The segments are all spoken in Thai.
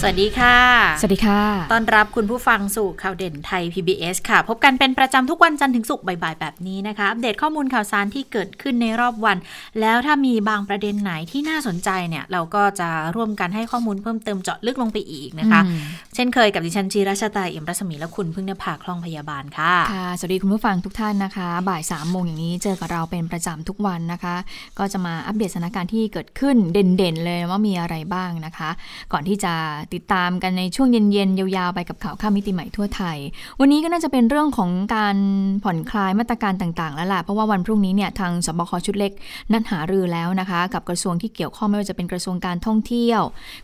สวัสดีค่ะ สวัสดีค่ะ ต้อนรับคุณผู้ฟังสู่ข่าวเด่นไทย PBS ค่ะ พบกันเป็นประจำทุกวันจันทร์ถึงศุกร์บ่ายๆ แบบนี้นะคะ อัปเดตข้อมูลข่าวสารที่เกิดขึ้นในรอบวัน แล้วถ้ามีบางประเด็นไหนที่น่าสนใจเนี่ย เราก็จะร่วมกันให้ข้อมูลเพิ่มเติมเจาะลึกลงไปอีกนะคะอืมเช่นเคยกับดิฉันจีราชตาเอี่ยมรัศมีและคุณพึ่งนภาคล่องพยาบาลค่ะ ค่ะ สวัสดีคุณผู้ฟังทุกท่านนะคะ บ่าย3ามโมงอย่างนี้เจอกับเราเป็นประจำทุกวันนะคะ ก็จะมาอัปเดตสถานการณ์ที่เกิดขึ้นเด่นๆ เลยว่ามีอะไรบ้างนะคะ ก่อนที่จะติดตามกันในช่วงเย็นๆ ยาวๆ ไปกับข่าวข้ามมิติใหม่ทั่วไทย วันนี้ก็น่าจะเป็นเรื่องของการผ่อนคลายมาตรการต่างๆ แล้วล่ะ เพราะว่าวันพรุ่งนี้เนี่ยทางสบคชุดเล็กนัดหารือแล้วนะคะ กับกระทรวงที่เกี่ยวข้องไม่ว่าจะเป็นกระทรวงการท่องเที่ยว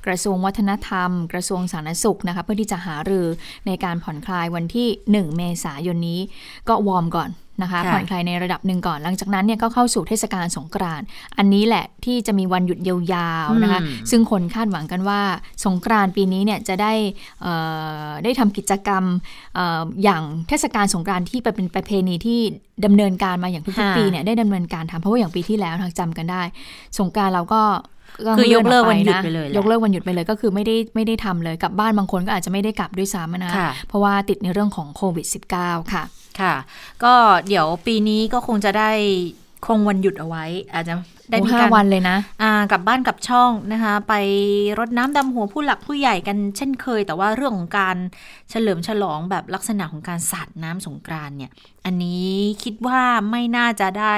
กระทรวงวัฒนธรรม กระทรวงสาธารณสุขนะคะเพื่อที่จะหารือในการผ่อนคลายวันที่ 1 เมษายนนี้ ก็วอร์มก่อน นะคะค่ะผ่อนคลายในระดับหนึ่งก่อนหลังจากนั้นเนี่ยก็เข้าสู่เทศกาลสงกรานต์อันนี้แหละที่จะมีวันหยุดยาวๆนะคะอืมซึ่งคนคาดหวังกันว่าสงกรานต์ปีนี้เนี่ยจะได้เอ่อได้ทำกิจกรรมเอออย่างเทศกาลสงกรานต์ที่เป็นประเพณีที่ดำเนินการมาอย่างทุกค่ะๆปีเนี่ยได้ดำเนินการทำเพราะว่าอย่างปีที่แล้วทางจำกันได้ สงกรานต์เราก็คือยกเลิกออวันหยุดะไปเลยแหละยกเลิกวันหยุดไปเลยก็คือไม่ได้ไม่ได้ทำเลยกลับบ้านบางคนก็อาจจะไม่ได้กลับด้วยซ้ำนะค่ะเพราะว่าติดในเรื่องของโควิด -19 ค่ะ ค่ะ ก็เดี๋ยวปีนี้ก็คงจะได้คงวันหยุดเอาไว้ อาจจะได้มีโอ้ห้าการวันเลยนะอ่ากลับบ้านกลับช่องนะคะ ไปรดน้ำดำหัวผู้หลักผู้ใหญ่กันเช่นเคย แต่ว่าเรื่องของการเฉลิมฉลองแบบลักษณะของการสาดน้ำสงกรานต์เนี่ย อันนี้คิดว่าไม่น่าจะได้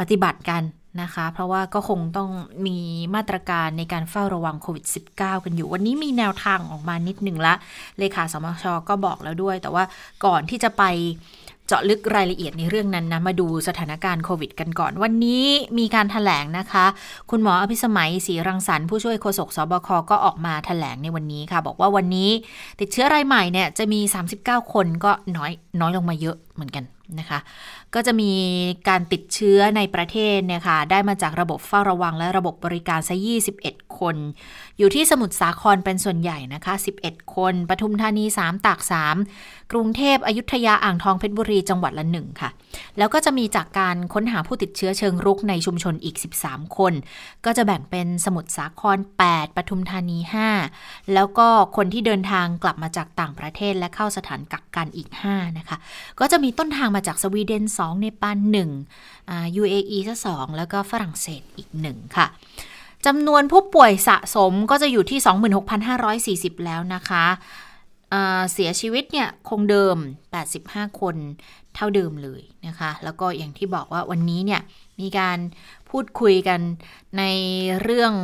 ปฏิบัติกัน นะคะ เพราะว่าก็คงต้องมีมาตรการในการเฝ้าระวังโควิด -19 กันอยู่ วันนี้มีแนวทางออกมานิดหนึ่งละ เลขาสมชก็บอกแล้วด้วย แต่ว่าก่อนที่จะไปเจาะลึกรายละเอียดในเรื่องนั้นนะ มาดูสถานการณ์โควิดกันก่อน วันนี้มีการถแถลงนะคะ คุณหมออภิสมัยศรีรังสรรค์ผู้ช่วยโฆษกสบคก็ออกมาถแถลงในวันนี้ค่ะ บอกว่าวันนี้ติดเชื้อรายใหม่เนี่ยจะมี 39 คนก็น้อยน้อยลงมาเยอะเหมือนกันนะคะ ก็จะมีการติดเชื้อในประเทศเนี่ยค่ะได้มาจากระบบเฝ้าระวังและระบบบริการซะ 21 คน อยู่ที่สมุทรสาครเป็นส่วนใหญ่นะคะ 11 คน ปทุมธานี 3 ตาก 3 กรุงเทพอยุธยาอ่างทองเพชรบุรีจังหวัดละหนึ่งค่ะ แล้วก็จะมีจากการค้นหาผู้ติดเชื้อเชิงรุกในชุมชนอีก 13 คน ก็จะแบ่งเป็นสมุทรสาคร 8 ปทุมธานี 5 แล้วก็คนที่เดินทางกลับมาจากต่างประเทศและเข้าสถานกักกันอีก 5 นะคะ ก็จะมีต้นทางมาจากสวีเดน2 เนปาล1อ่า UAE ซะ2แล้วก็ฝรั่งเศสอีก 1 ค่ะจำนวนผู้ป่วยสะสมก็จะอยู่ที่ 26,540 แล้วนะคะเอ่อเสียชีวิตเนี่ยคงเดิม 85 คนเท่าเดิมเลยนะคะ แล้วก็อย่างที่บอกว่าวันนี้เนี่ยมีการพูดคุยกันในเรื่อง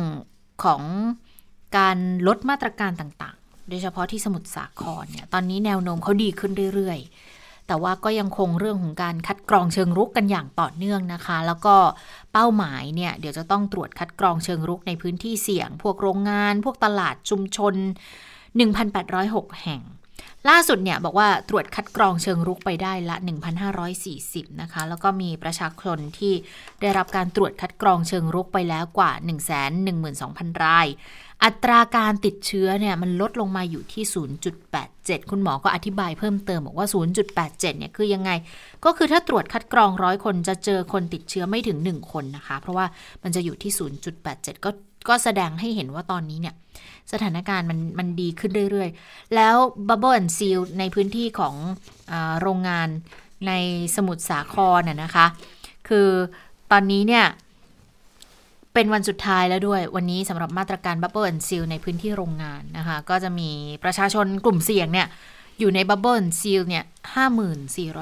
ของการลดมาตรการต่างๆ โดยเฉพาะที่สมุทรสาครเนี่ย ตอนนี้แนวโน้มเขาดีขึ้นเรื่อยๆ แต่ว่าก็ยังคงเรื่องของการคัดกรองเชิงรุกกันอย่างต่อเนื่องนะคะ แล้วก็เป้าหมายเนี่ยเดี๋ยวจะต้องตรวจคัดกรองเชิงรุกในพื้นที่เสี่ยง พวกโรงงาน พวกตลาดชุมชน 1,806 แห่ง ล่าสุดเนี่ยบอกว่าตรวจคัดกรองเชิงรุกไปได้ละ 1,540 นะคะ แล้วก็มีประชาชนที่ได้รับการตรวจคัดกรองเชิงรุกไปแล้วกว่า 112,000 ราย อัตราการติดเชื้อเนี่ยมันลดลงมาอยู่ที่ 0.87 คุณหมอก็อธิบายเพิ่มเติมบอกว่า 0.87 เนี่ยคือยังไง ก็คือถ้าตรวจคัดกรองร้อยคนจะเจอคนติดเชื้อไม่ถึง 1 คนนะคะ เพราะว่ามันจะอยู่ที่ 0.87 ก็ก็แสดงให้เห็นว่าตอนนี้เนี่ย สถานการณ์มันมันดีขึ้นเรื่อยๆ แล้ว Bubble and Seal ในพื้นที่ของอโรงงานในสมุทรสาครน่ะนะคะ คือตอนนี้เนี่ย เป็นวันสุดท้ายแล้วด้วย วันนี้สำหรับมาตรการ Bubble and Seal ในพื้นที่โรงงานนะคะ ก็จะมีประชาชนกลุ่มเสี่ยงเนี่ย อยู่ใน Bubble and Seal เนี่ย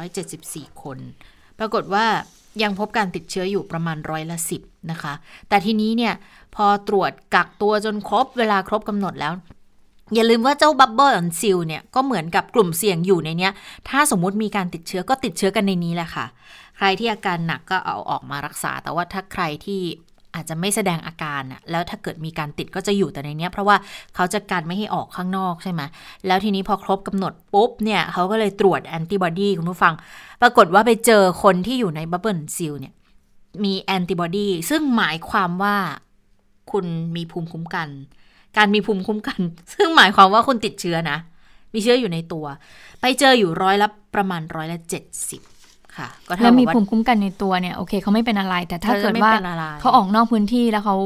54,474 คน ปรากฏว่ายังพบการติดเชื้ออยู่ประมาณร้อยละสิบนะคะ แต่ทีนี้เนี่ย พอตรวจกักตัวจนครบเวลาครบกำหนดแล้ว อย่าลืมว่าเจ้าบับเบิลแลซิลเนี่ยก็เหมือนกับกลุ่มเสี่ยงอยู่ในเนี้ยถ้าสมมุติมีการติดเชื้อก็ติดเชื้อกันในนี้แหละค่ะ ใครที่อาการหนักก็เอาออกมารักษา แต่ว่าถ้าใครที่อาจจะไม่แสดงอาการน่ะแล้วถ้าเกิดมีการติดก็จะอยู่แต่ในเนี้ย เพราะว่าเขาจะกันไม่ให้ออกข้างนอกใช่ไหม แล้วทีนี้พอครบกำหนดปุ๊บเนี่ย เขาก็เลยตรวจแอนติบอดีคุณผู้ฟัง ปรากฏว่าไปเจอคนที่อยู่ใน bubble seal เนี่ย มีแอนติบอดีซึ่งหมายความว่า คุณมีภูมิคุ้มกัน การมีภูมิคุ้มกัน ซึ่งหมายความว่าคุณติดเชื้อนะ มีเชื้ออยู่ในตัว ไปเจออยู่ร้อยละประมาณร้อยละเจ็ดสิบค่ะก็เท่าแล้วกับมีว่าภูมิคุ้มกันในตัวเนี่ยโอเคเขาไม่เป็นอะไร แต่ถ้าเขาจะเกิดไม่ว่าเป็นอะไรเขาออกนอกพื้นที่แล้วเขา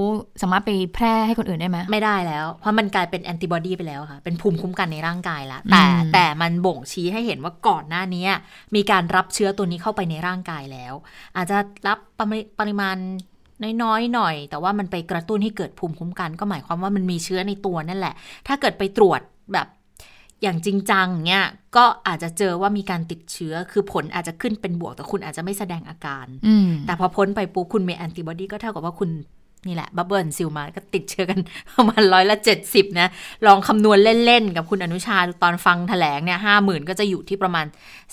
สามารถไปแพร่ให้คนอื่นได้ไหมไม่ได้แล้ว เพราะมันกลายเป็นแอนติบอดีไปแล้วค่ะ เป็นภูมิคุ้มกันในร่างกายแล้วแต่อืมแต่มันบ่งชี้ให้เห็นว่าก่อนหน้านี้มีการรับเชื้อตัวนี้เข้าไปในร่างกายแล้ว อาจจะรับปริปริมาณ น้อยๆหน่อย แต่ว่ามันไปกระตุ้นให้เกิดภูมิคุ้มกัน ก็หมายความว่ามันมีเชื้อในตัวนั่นแหละ ถ้าเกิดไปตรวจแบบอย่างจริงจังเนี่ยก็อาจจะเจอว่ามีการติดเชื้อ คือผลอาจจะขึ้นเป็นบวกแต่คุณอาจจะไม่แสดงอาการอืมแต่พอพ้นไปปุ๊บคุณมีแอนติบอดีก็เท่ากับว่าคุณ นี่แหละบับเบิลซิลมาก็ติดเชื้อกันประมาณร้อยละเจ็ดสิบนะ ลองคำนวณเล่น ๆ กับคุณอนุชาตอนฟังแถลงเนี่ยห้าหมื่นก็จะอยู่ที่ประมาณ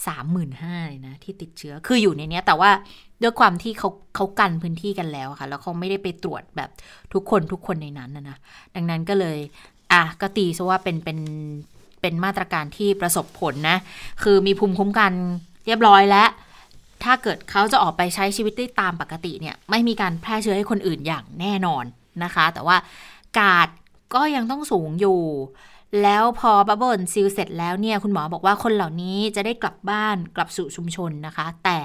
สามหมื่นห้าเลยนะ ที่ติดเชื้อคืออยู่ในนี้แต่ว่าด้วยความที่เขาเขากันพื้นที่กันแล้วค่ะ แล้วเขาไม่ได้ไปตรวจแบบทุกคนทุกคนในนั้นนะนะดังนั้นก็เลย อะก็ตีซะว่าเป็นเป็นเป็นมาตรการที่ประสบผลนะ คือมีภูมิคุ้มกันเรียบร้อยแล้ว ถ้าเกิดเขาจะออกไปใช้ชีวิตได้ตามปกติเนี่ยไม่มีการแพร่เชื้อให้คนอื่นอย่างแน่นอนนะคะ แต่ว่ากาดก็ยังต้องสูงอยู่ แล้วพอบับเบิลซีลเสร็จแล้วเนี่ยคุณหมอบอกว่าคนเหล่านี้จะได้กลับบ้านกลับสู่ชุมชนนะคะ แต่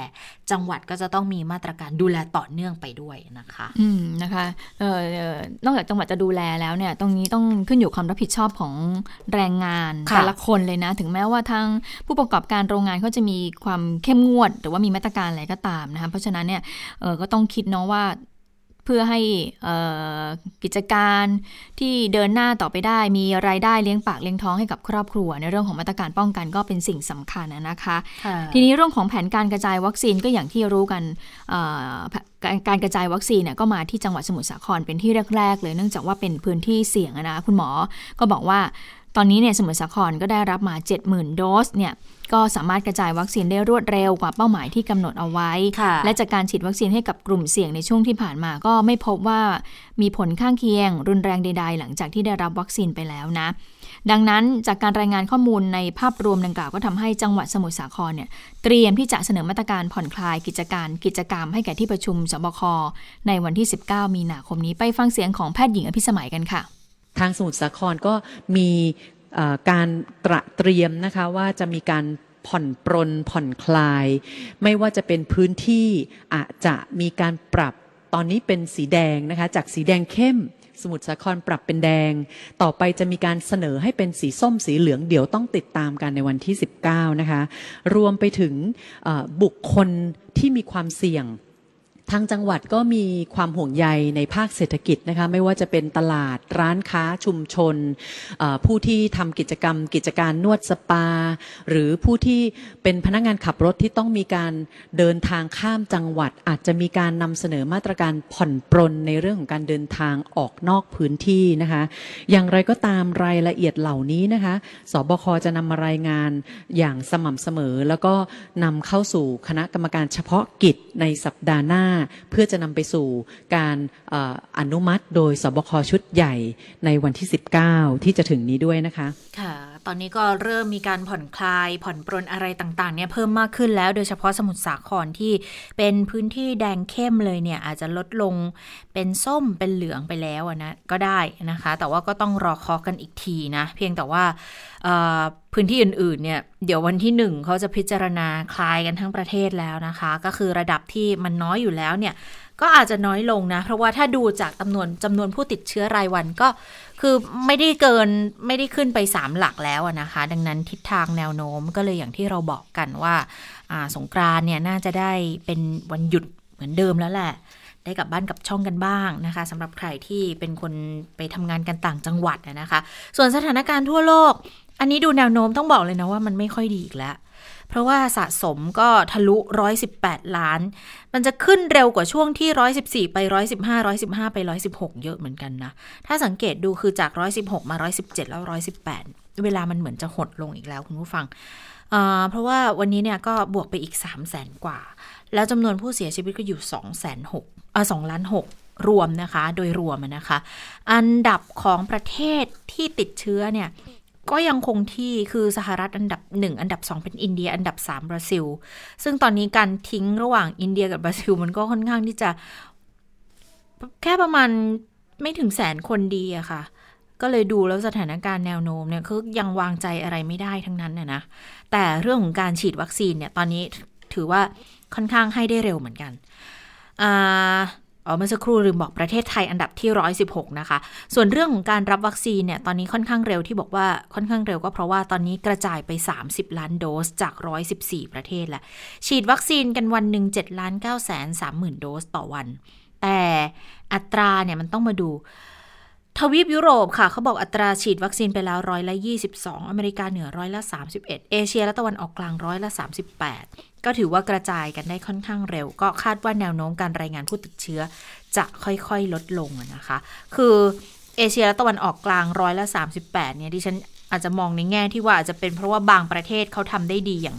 จังหวัดก็จะต้องมีมาตรการดูแลต่อเนื่องไปด้วยนะคะ อืมนะคะเอ่อเอ่อนอกจากจังหวัดจะดูแลแล้วเนี่ย ตรงนี้ต้องขึ้นอยู่ความรับผิดชอบของแรงงานค่ะแต่ละคนเลยนะ ถึงแม้ว่าทางผู้ประกอบการโรงงานเขาจะมีความเข้มงวด หรือว่ามีมาตรการอะไรก็ตามนะคะเพราะฉะนั้นเนี่ยเออก็ต้องคิดเนาะว่า เพื่อให้เอ่อกิจการที่เดินหน้าต่อไปได้ มีรายได้เลี้ยงปากเลี้ยงท้องให้กับครอบครัว ในเรื่องของมาตรการป้องกันก็เป็นสิ่งสำคัญนะนะคะ ทีนี้เรื่องของแผนการกระจายวัคซีนก็อย่างที่รู้กันเอ่อแผการการกระจายวัคซีนเนี่ยก็มาที่จังหวัดสมุทรสาครเป็นที่แรกๆเลยเนื่องจากว่าเป็นพื้นที่เสี่ยงอะนะคุณหมอก็บอกว่า ตอนนี้เนี่ยสมุทรสาครก็ได้รับมา 70,000 โดสเนี่ยก็สามารถกระจายวัคซีนได้รวดเร็วกว่าเป้าหมายที่กำหนดเอาไว้ค่ะและจากการฉีดวัคซีนให้กับกลุ่มเสี่ยงในช่วงที่ผ่านมาก็ไม่พบว่ามีผลข้างเคียง รุนแรงใด ๆ หลังจากที่ได้รับวัคซีนไปแล้วนะ ดังนั้นจากการรายงานข้อมูลในภาพรวมดังกล่าวก็ทำให้จังหวัดสมุทรสาครเนี่ยเตรียมที่จะเสนอมาตรการผ่อนคลายกิจการกิจกรรมให้แก่ที่ประชุมสบคในวันที่ 19 มีนาคมนี้ไปฟังเสียงของแพทย์หญิงอภิสมัยกันค่ะ ทางสมุทรสาครก็มีการตระเตรียมนะคะว่าจะมีการผ่อนปรนผ่อนคลาย ไม่ว่าจะเป็นพื้นที่อาจจะมีการปรับตอนนี้เป็นสีแดงนะคะจากสีแดงเข้ม สมุทรสาครปรับเป็นแดง ต่อไปจะมีการเสนอให้เป็นสีส้มสีเหลืองเดี๋ยวต้องติดตามกันในวันที่ 19 นะคะ รวมไปถึงบุคคลที่มีความเสี่ยง ทางจังหวัดก็มีความห่วงใยในภาคเศรษฐกิจนะคะไม่ว่าจะเป็นตลาดร้านค้าชุมชน ผู้ที่ทำกิจกรรม กิจการนวดสปา หรือผู้ที่เป็นพนักงานขับรถที่ต้องมีการเดินทางข้ามจังหวัด อาจจะมีการนำเสนอมาตรการผ่อนปรนในเรื่องของการเดินทางออกนอกพื้นที่นะคะอย่างไรก็ตามรายละเอียดเหล่านี้นะคะสบคจะนำมารายงานอย่างสม่ำเสมอ แล้วก็นำเข้าสู่คณะกรรมการเฉพาะกิจในสัปดาห์หน้าเพื่อจะนำไปสู่การเอ่ออนุมัติโดยสบคชุดใหญ่ในวันที่ 19 ที่จะถึงนี้ด้วยนะคะค่ะ ตอนนี้ก็เริ่มมีการผ่อนคลาย ผ่อนปรนอะไรต่างๆเนี่ยเพิ่มมากขึ้นแล้ว โดยเฉพาะสมุทรสาครที่เป็นพื้นที่แดงเข้มเลยเนี่ยอาจจะลดลงเป็นส้มเป็นเหลืองไปแล้วนะก็ได้นะคะ แต่ว่าก็ต้องรอคอกันอีกทีนะ เพียงแต่ว่าพื้นที่อื่นๆเนี่ยเดี๋ยววันที่หนึ่งเขาจะพิจารณาคลายกันทั้งประเทศแล้วนะคะ ก็คือระดับที่มันน้อยอยู่แล้วเนี่ยก็อาจจะน้อยลงนะ เพราะว่าถ้าดูจากจำนวนจำนวนผู้ติดเชื้อรายวันก็ คือไม่ได้เกินไม่ได้ขึ้นไป 3 หลักแล้วนะคะ ดังนั้นทิศทางแนวโน้มก็เลยอย่างที่เราบอกกันว่าสงกรานเนี่ยน่าจะได้เป็นวันหยุดเหมือนเดิมแล้วแหละ ได้กลับบ้านกับช่องกันบ้างนะคะสำหรับใครที่เป็นคนไปทำงานกันต่างจังหวัดนะคะ ส่วนสถานการณ์ทั่วโลก อันนี้ดูแนวโน้มต้องบอกเลยนะว่ามันไม่ค่อยดีอีกแล้ว เพราะว่าสะสมก็ทะลุ 118 ล้าน มันจะขึ้นเร็วกว่าช่วงที่114ไป115 115ไป116เยอะเหมือนกันนะ ถ้าสังเกตดูคือจาก116มา117แล้ว118เวลามันเหมือนจะหดลงอีกแล้วคุณผู้ฟังเเพราะว่าวันนี้เนี่ยก็บวกไปอีก3 0 0แสนกว่า แล้วจำนวนผู้เสียชีวิตก็อยู่2 6 0 0 0เออ2ล้าน6รวมนะคะ โดยรวมนะคะ อันดับของประเทศที่ติดเชื้อเนี่ย ก็ยังคงที่คือสหรัฐอันดับ 1 อันดับ 2 เป็นอินเดีย อันดับ 3 บราซิล ซึ่งตอนนี้การทิ้งระหว่างอินเดียกับบราซิล มันก็ค่อนข้างที่จะ แค่ประมาณไม่ถึงแสนคนดีอะค่ะ ก็เลยดูแล้วสถานการณ์แนวโน้มเนี่ยคือยังวางใจอะไรไม่ได้ทั้งนั้นน่ะนะแต่เรื่องของการฉีดวัคซีนเนี่ยตอนนี้ถือว่าค่อนข้างให้ได้เร็วเหมือนกันอ่า เมื่อสักครู่ลืมบอกประเทศไทยอันดับที่ 116 นะคะ ส่วนเรื่องของการรับวัคซีนเนี่ยตอนนี้ค่อนข้างเร็วที่บอกว่าค่อนข้างเร็วก็เพราะว่าตอนนี้กระจายไป 30 ล้านโดสจาก 114 ประเทศแหละฉีดวัคซีนกันวันหนึ่ง7ล้าน9แสน3หมื่นโดสต่อวัน แต่อัตราเนี่ยมันต้องมาดู ทวีปยุโรปค่ะเขาบอกอัตราฉีดวัคซีนไปแล้วร้อยละ 22 อเมริกาเหนือร้อยละ 31 เอเชียและตะวันออกกลางร้อยละ 38 ก็ถือว่ากระจายกันได้ค่อนข้างเร็ว ก็คาดว่าแนวโน้มการรายงานผู้ติดเชื้อจะค่อยๆลดลงนะคะ คือเอเชียและตะวันออกกลางร้อยละ 38 เนี่ยดิฉันอาจจะมองในแง่ที่ว่าอาจจะเป็นเพราะว่าบางประเทศเขาทำได้ดีอย่าง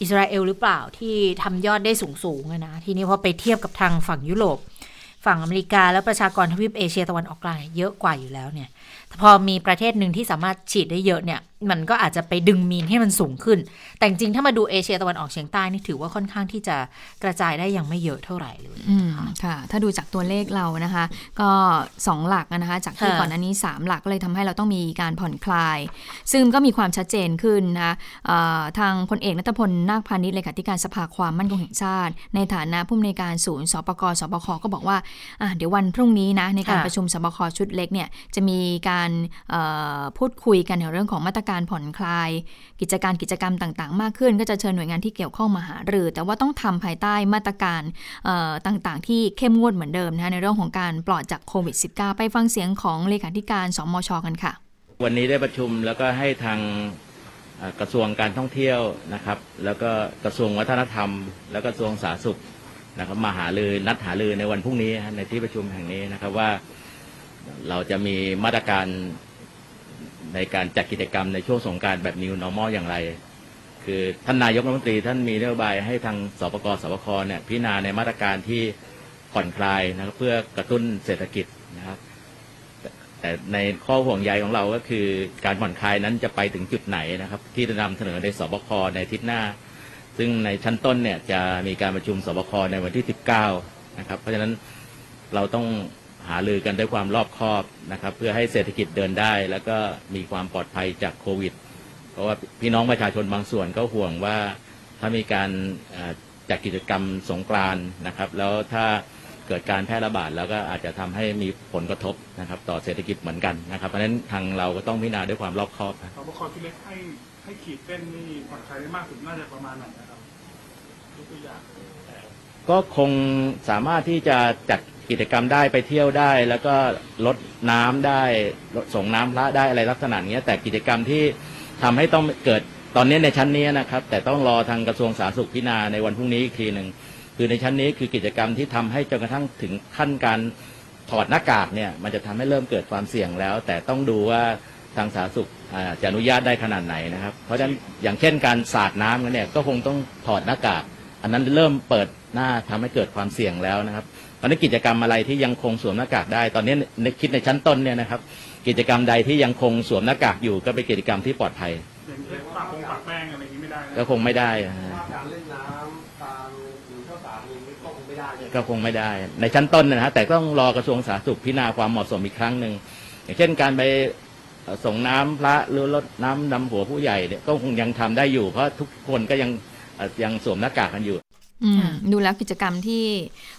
อิสราเอลหรือเปล่าที่ทำยอดได้สูงๆนะทีนี้พอไปเทียบกับทางฝั่งยุโรป ฝั่งอเมริกาแล้วประชากรทวีปเอเชียตะวันออกกลางเยอะกว่าอยู่แล้วเนี่ยพอมีประเทศหนึ่งที่สามารถฉีดได้เยอะเนี่ย มันก็อาจจะไปดึงมีนให้มันสูงขึ้น แต่จริงๆถ้ามาดูเอเชียตะวันออกเฉียงใต้นี่ถือว่าค่อนข้างที่จะกระจายได้ยังไม่เยอะเท่าไหร่เลยอืมค่ะ ถ้าดูจากตัวเลขเรานะคะ ก็ 2 หลักนะคะ จากที่ค่ะก่อนอันนี้ 3 หลักก็เลยทำให้เราต้องมีการผ่อนคลาย ซึ่งก็มีความชัดเจนขึ้นนะคะเอ่อทางพลเอกนัทพลนาคพาณิชย์เลขาธิการสภาความมั่นคงแห่งชาติ ในฐานะผู้อำนวยการศูนย์สปกสบคก็บอกว่าอะเดี๋ยววันพรุ่งนี้นะในการค่ะประชุมสบคชุดเล็กเนี่ยจะมีการเอ่อพูดคุยกันในเรื่องของมาตรการการผ่อนคลาย กิจการกิจกรรมต่าง ๆ มากขึ้น ก็จะเชิญหน่วยงานที่เกี่ยวข้องมาหารือ แต่ว่าต้องทำภายใต้มาตรการต่างๆ ที่เข้มงวดเหมือนเดิมนะคะในเรื่องของการปลอดจากโควิด -19 ไปฟังเสียงของเลขาธิการสมชกันค่ะ วันนี้ได้ประชุมแล้วก็ให้ทางกระทรวงการท่องเที่ยวนะครับ แล้วก็กระทรวงวัฒนธรรม แล้วก็กระทรวงสาธารณสุขนะครับมาหารือนัดหารือในวันพรุ่งนี้ในที่ประชุมแห่งนี้นะครับว่าเราจะมีมาตรการ ในการจัดกิจกรรมในช่วงสงการแบบ New Normal อย่างไร คือท่านนายกรัฐมนตรีท่านมีนโยบายให้ทางสปกสปคเนี่ยพิจารณาในมาตรการที่ผ่อนคลายนะครับเพื่อกระตุ้นเศรษฐกิจนะครับแต่ในข้อห่วงใยของเราก็คือการผ่อนคลายนั้นจะไปถึงจุดไหนนะครับ ที่จะนำเสนอในสบคในทิศหน้า ซึ่งในชั้นต้นเนี่ยจะมีการประชุมสบคในวันที่ 19 นะครับ เพราะฉะนั้นเราต้อง หารือกันด้วยความรอบคอบนะครับ เพื่อให้เศรษฐกิจเดินได้ แล้วก็มีความปลอดภัยจากโควิด เพราะว่าพี่น้องประชาชนบางส่วนก็ห่วงว่าถ้ามีการเอ่อจัดกิจกรรมสงกรานต์นะครับ แล้วถ้าเกิดการแพร่ระบาดแล้วก็อาจจะทำให้มีผลกระทบนะครับ ต่อเศรษฐกิจเหมือนกันนะครับเพราะฉะนั้นทางเราก็ต้องพิจารณาด้วยความรอบคอบนะสบคชุดเล็กให้ให้ขีดเส้นนี่ผ่อนคลายได้มากสุดน่าจะประมาณไหนนะครับยกตัวอย่างก็คงสามารถที่จะจัด กิจกรรมได้ไปเที่ยวได้ แล้วก็ลดน้ำได้ลดส่งน้ำพระได้อะไรลักษณะนี้แต่กิจกรรมที่ทำให้ต้องเกิดตอนนี้ในชั้นนี้นะครับ แต่ต้องรอทางกระทรวงสาธารณสุขพิจารณาในวันพรุ่งนี้อีกทีหนึ่งคือในชั้นนี้คือกิจกรรมที่ทำให้จนกระทั่งถึงขั้นการถอดหน้ากากเนี่ยมันจะทำให้เริ่มเกิดความเสี่ยงแล้ว แต่ต้องดูว่าทางสาธารณสุขอ่าจะอนุญาตได้ขนาดไหนนะครับ เพราะฉะนั้นอย่างเช่นการสาดน้ำกันเนี่ยก็คงต้องถอดหน้ากาก อันนั้นเริ่มเปิดหน้าทำให้เกิดความเสี่ยงแล้วนะครับ ตอนนี้กิจกรรมอะไรที่ยังคงสวมหน้ากากได้ ตอนนี้ในคิดในชั้นต้นเนี่ยนะครับ กิจกรรมใดที่ยังคงสวมหน้ากากอยู่ก็เป็นกิจกรรมที่ปลอดภัยอย่างเช่นปากคงปากแป้งอะไรอย่างนี้ไม่ได้นะก็คงไม่ได้นะฮะการเล่นน้ำตามหรือข้าวสารนี้ก็คงไม่ได้เลยก็คงไม่ได้ ในชั้นต้นนะฮะแต่ต้องรอกระทรวงสาธารณสุขพิจารณาความเหมาะสมอีกครั้งหนึ่งอย่างเช่นการไปเอ่อส่งน้ำพระหรือรดน้ำดำหัวผู้ใหญ่เนี่ยก็คงยังทำได้อยู่เพราะทุกคนก็ยังเอ่อยังสวมหน้ากากกันอยู่อืมค่ะ ดูแล้วกิจกรรมที่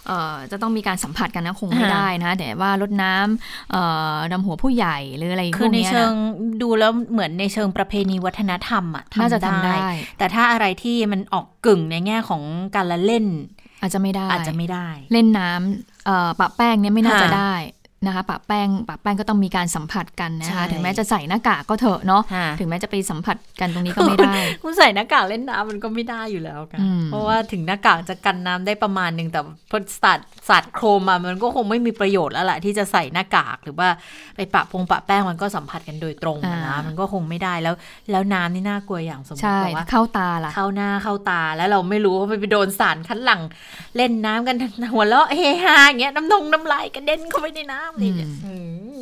เอ่อจะต้องมีการสัมผัสกันนะคงไม่ค่ะได้นะแต่ว่าลดน้ำเอ่อดำหัวผู้ใหญ่หรืออะไรพคืวอกในเนี้ยเชิงนะดูแล้วเหมือนในเชิงประเพณีวัฒนธรรมอะน่าจะทำได้ แต่ถ้าอะไรที่มันออกกึ่งในแง่ของการละเล่น อาจจะไม่ได้อาจจะไม่ได้ เล่นน้ำเอ่อปะแป้งเนี่ยไม่น่าค่ะจะได้ นะคะปะแป้งปะแป้งก็ต้องมีการสัมผัสกันนะใช่คะถึงแม้จะใส่หน้ากากก็เถอะเนาะค่ะถึงแม้จะไปสัมผัสกันตรงนี้ก็ไม่ได้คุณใส่หน้ากากเล่นน้ำมันก็ไม่ได้อยู่แล้วกันอืมเพราะว่าถึงหน้ากากจะกันน้ำได้ประมาณหนึ่งแต่พอสัตว์สัตว์โครมมามันก็คงไม่มีประโยชน์แล้วแหละที่จะใส่หน้ากากหรือว่าไปปะพงปะแป้งมันก็สัมผัสกันโดยตรงอะนะมันก็คงไม่ได้แล้ว แล้วน้ำนี่น่ากลัวอย่างสมมติใช่แบบว่าเข้าตาล่ะเข้าหน้าเข้าตาแล้วเราไม่รู้ว่าไปโดนสารคัดหลังเล่นน้ำกันหัวเราะเฮฮาอย่างเงี้ยน้ำนงน้ำลายกระเด็นเข้าไปในน้ำนี่เนี่ยอื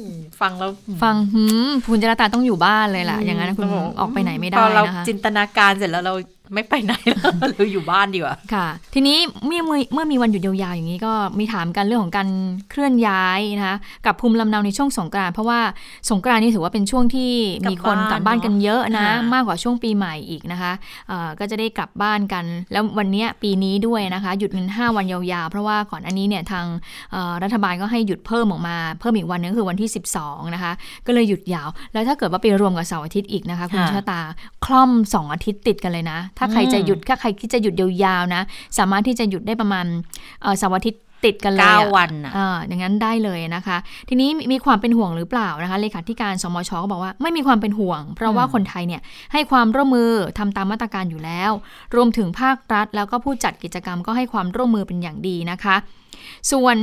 มฟังแล้วฟังหืมคุณจรตาต้องอยู่บ้านเลยล่ะ อย่างนั้นคุณออกไปไหนไม่ได้พอเรานะคะจินตนาการเสร็จแล้วเรา ไม่ไปไหนแล้วเราอยู่บ้านดีกว่าค่ะ ทีนี้เมื่อเมื่อเมื่อมีวันหยุดยาวๆอย่างนี้ก็มีถามกันเรื่องของการเคลื่อนย้ายนะคะกับภูมิลำเนาในช่วงสงกรานต์เพราะว่าสงกรานต์นี่ถือว่าเป็นช่วงที่มีคนกลับบ้านกันเยอะนะค่ะมากกว่าช่วงปีใหม่อีกนะคะเอ่อก็จะได้กลับบ้านกัน แล้ววันเนี้ยปีนี้ด้วยนะคะ หยุดเงิน5วันยาวๆ เพราะว่าก่อนอันนี้เนี่ยทางเอ่อรัฐบาลก็ให้หยุดเพิ่มออกมาเพิ่มอีกวันนึงคือวันที่ 12นะคะก็เลยหยุดยาว แล้วถ้าเกิดว่าไปรวมกับเสาร์อาทิตย์อีกนะคะคุณค่ะชะตาคล่อม 2 อาทิตย์ติดกันเลยนะถ้าใครจะหยุดถ้าใครที่จะหยุดยาวๆนะ สามารถที่จะหยุดได้ประมาณเอ่อเสาร์อาทิตย์ติดกันเลยเก้าอะวันน่ะอ่าอย่างนั้นได้เลยนะคะ ทีนี้มีมีความเป็นห่วงหรือเปล่านะคะเลขาธิการสมชก็บอกว่าไม่มีความเป็นห่วง เพราะว่าคนไทยเนี่ยให้ความร่วมมือทำตามมาตรการอยู่แล้ว รวมถึงภาครัฐ แล้วก็ผู้จัดกิจกรรมก็ให้ความร่วมมือเป็นอย่างดีนะคะ ส่วน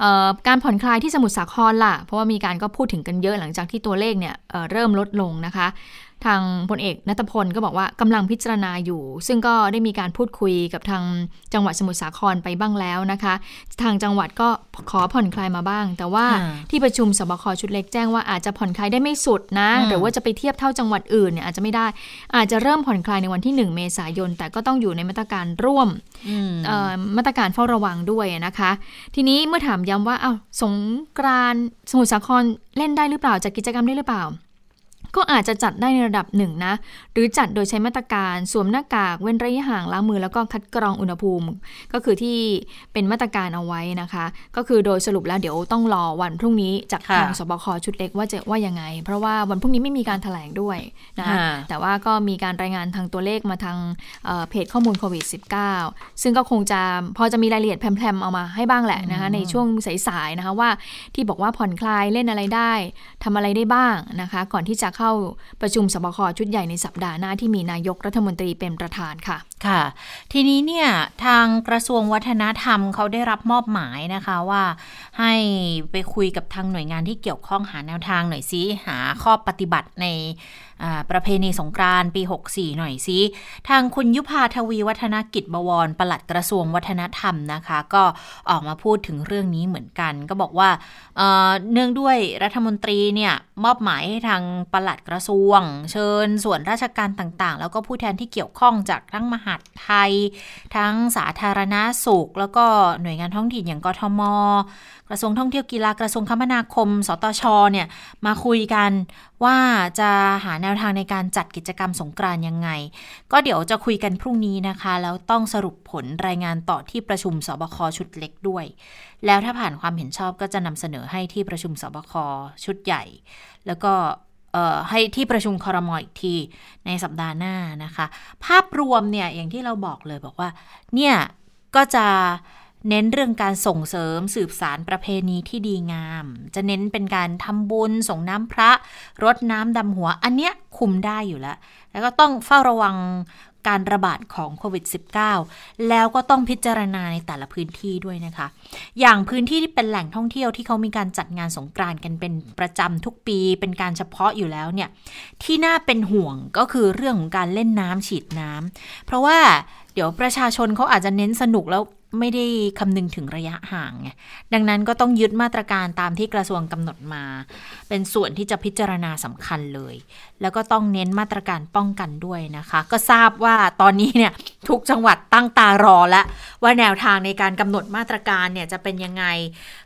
เอ่อการผ่อนคลายที่สมุทรสาครล่ะ เพราะว่ามีการก็พูดถึงกันเยอะหลังจากที่ตัวเลขเนี่ยเอ่อเริ่มลดลงนะคะ ทางพลเอกนัทพลก็บอกว่ากำลังพิจารณาอยู่ ซึ่งก็ได้มีการพูดคุยกับทางจังหวัดสมุทรสาครไปบ้างแล้วนะคะ ทางจังหวัดก็ขอผ่อนคลายมาบ้าง แต่ว่าค่ะที่ประชุมสบคชุดเล็กแจ้งว่าอาจจะผ่อนคลายได้ไม่สุดนะอืมหรือว่าจะไปเทียบเท่าจังหวัดอื่นเนี่ยอาจจะไม่ได้ อาจจะเริ่มผ่อนคลายในวันที่ 1 เมษายน แต่ก็ต้องอยู่ในมาตรการร่วมอืมเอ่อมาตรการเฝ้าระวังด้วยนะคะทีนี้เมื่อถามย้ำว่าเอาวสงกรานต์สมุทรสาครเล่นได้หรือเปล่าจัดกิจกรรมได้หรือเปล่า ก็อาจจะจัดได้ในระดับหนึ่งนะ หรือจัดโดยใช้มาตรการสวมหน้ากากเว้นระยะห่างล้างมือแล้วก็คัดกรองอุณหภูมิ ก็คือที่เป็นมาตรการเอาไว้นะคะ ก็คือโดยสรุปแล้วเดี๋ยวต้องรอวันพรุ่งนี้จากค่ะทางสบคชุดเล็กว่าจะว่ายังไง เพราะว่าวันพรุ่งนี้ไม่มีการแถลงด้วยนะคะค่ะแต่ว่าก็มีการรายงานทางตัวเลขมาทางเอ่อเพจข้อมูลโควิด -19 ซึ่งก็คงจะพอจะมีรายละเอียดแพรมๆเอามาให้บ้างแหละนะคะในช่วงสายๆนะคะว่าที่บอกว่าผ่อนคลายเล่นอะไรได้ทำอะไรได้บ้างนะคะ ก่อนที่จะเข้าประชุมสบคชุดใหญ่ในสัปดาห์หน้าที่มีนายกรัฐมนตรีเป็นประธานค่ะค่ะ ทีนี้เนี่ยทางกระทรวงวัฒนธรรมเขาได้รับมอบหมายนะคะว่า ให้ไปคุยกับทางหน่วยงานที่เกี่ยวข้องหาแนวทางหน่อยซิหาข้อปฏิบัติในประเพณีสงกรานต์ปี 64 หน่อยซิทางคุณยุพาทวีวัฒนกิจบวรปลัดกระทรวงวัฒนธรรมนะคะ ก็ออกมาพูดถึงเรื่องนี้เหมือนกัน ก็บอกว่าเเนื่องด้วยรัฐมนตรีเนี่ยมอบหมายให้ทางปลัดกระทรวง เชิญส่วนราชการต่างๆ แล้วก็ผู้แทนที่เกี่ยวข้องจากทั้งมหาดไทย ทั้งสาธารณาสุข แล้วก็หน่วยงานท้องถิ่นอย่างกทม กระทรวงท่องเที่ยวกีฬากระทรวงคมนาคม สตชเนี่ยมาคุยกันว่าจะหาแนวทางในการจัดกิจกรรมสงกรานยังไง ก็เดี๋ยวจะคุยกันพรุ่งนี้นะคะ แล้วต้องสรุปผลรายงานต่อที่ประชุมสบคชุดเล็กด้วย แล้วถ้าผ่านความเห็นชอบก็จะนำเสนอให้ที่ประชุมสบคชุดใหญ่ แล้วก็ ให้ที่ประชุมคอรมออีกทีในสัปดาห์หน้านะคะ ภาพรวมเนี่ยอย่างที่เราบอกเลยบอกว่า เนี่ย ก็จะเน้นเรื่องการส่งเสริมสืบสารประเพณีที่ดีงาม จะเน้นเป็นการทำบุญ ส่งน้ำพระ รดน้ำดำหัว อันเนี้ยคุมได้อยู่แล้ว แล้วก็ต้องเฝ้าระวัง การระบาดของโควิด -19 แล้วก็ต้องพิจารณาในแต่ละพื้นที่ด้วยนะคะ อย่างพื้นที่ที่เป็นแหล่งท่องเที่ยวที่เขามีการจัดงานสงกรานต์กันเป็นประจำทุกปีเป็นการเฉพาะอยู่แล้วเนี่ยที่น่าเป็นห่วงก็คือเรื่องของการเล่นน้ำฉีดน้ำเพราะว่าเดี๋ยวประชาชนเขาอาจจะเน้นสนุกแล้ว ไม่ได้คำนึงถึงระยะห่างไงดังนั้นก็ต้องยึดมาตรการตามที่กระทรวงกำหนดมา เป็นส่วนที่จะพิจารณาสำคัญเลย แล้วก็ต้องเน้นมาตรการป้องกันด้วยนะคะ ก็ทราบว่าตอนนี้เนี่ยทุกจังหวัดตั้งตารอแล้วว่าแนวทางในการกำหนดมาตรการเนี่ยจะเป็นยังไง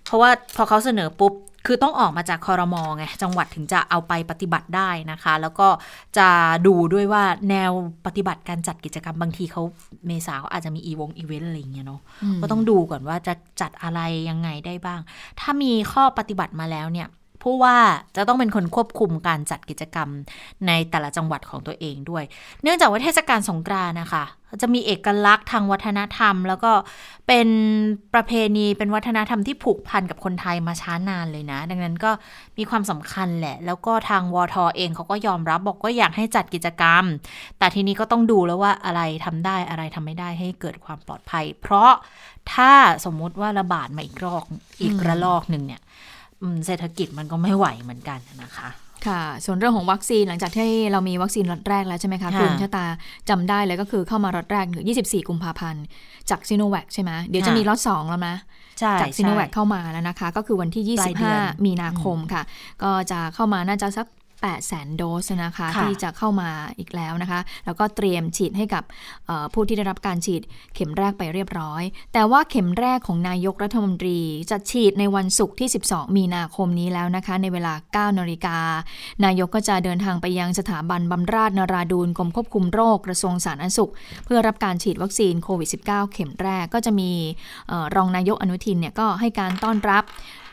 เพราะว่าพอเขาเสนอปุ๊บ คือต้องออกมาจากคอรมอไงจังหวัดถึงจะเอาไปปฏิบัติได้นะคะ แล้วก็จะดูด้วยว่าแนวปฏิบัติการจัดกิจกรรมบางทีเขาเมษาเขาอาจจะมีอีวงอีเวนต์อะไรอย่างเงี้ยเนาะก็ต้องดูก่อนว่าจะจัดอะไรยังไงได้บ้าง ถ้ามีข้อปฏิบัติมาแล้วเนี่ย ผู้ว่าจะต้องเป็นคนควบคุมการจัดกิจกรรมในแต่ละจังหวัดของตัวเองด้วย เนื่องจากว่าเทศกาลสงกรานนะคะ จะมีเอกลักษณ์ทางวัฒนธรรม แล้วก็เป็นประเพณีเป็นวัฒนธรรมที่ผูกพันกับคนไทยมาช้านานเลยนะ ดังนั้นก็มีความสำคัญแหละ แล้วก็ทางวทอเองเขาก็ยอมรับบอกว่าอยากให้จัดกิจกรรม แต่ทีนี้ก็ต้องดูแล้วว่าอะไรทำได้อะไรทำไม่ได้ให้เกิดความปลอดภัย เพราะถ้าสมมุติว่าระบาดมาอีกรอกอีกระลอกหนึ่งเนี่ย เศรษฐกิจมันก็ไม่ไหวเหมือนกันนะคะค่ะ ส่วนเรื่องของวัคซีนหลังจากที่เรามีวัคซีนล็อตแรกแล้วใช่ไหมคะค่ะคุณชะตาจำได้เลยก็คือเข้ามาล็อตแรกคือ24 กุมภาพันธ์จากซีโนแวคใช่ไหมเดี๋ยวจะมีล็อตสองแล้วนะใช่จากซีโนแวคใช่เข้ามาแล้วนะคะ ก็คือวันที่ปลายเดือน25 มีนาคมค่ะ ก็จะเข้ามาน่าจะสัก 8แสนโดสนะคะค่ะที่จะเข้ามาอีกแล้วนะคะ แล้วก็เตรียมฉีดให้กับเอ่อผู้ที่ได้รับการฉีดเข็มแรกไปเรียบร้อย แต่ว่าเข็มแรกของนายกรัฐมนตรีจะฉีดในวันศุกร์ที่ 12 มีนาคมนี้แล้วนะคะ ในเวลา 9นาฬิกานายกก็จะเดินทางไปยังสถาบันบำราศนราดูนกรมควบคุมโรคกระทรวงสาธารณสุข เพื่อรับการฉีดวัคซีนโควิด -19 เข็มแรกก็จะมีเอ่อรองนายกอนุทินเนี่ยก็ให้การต้อนรับ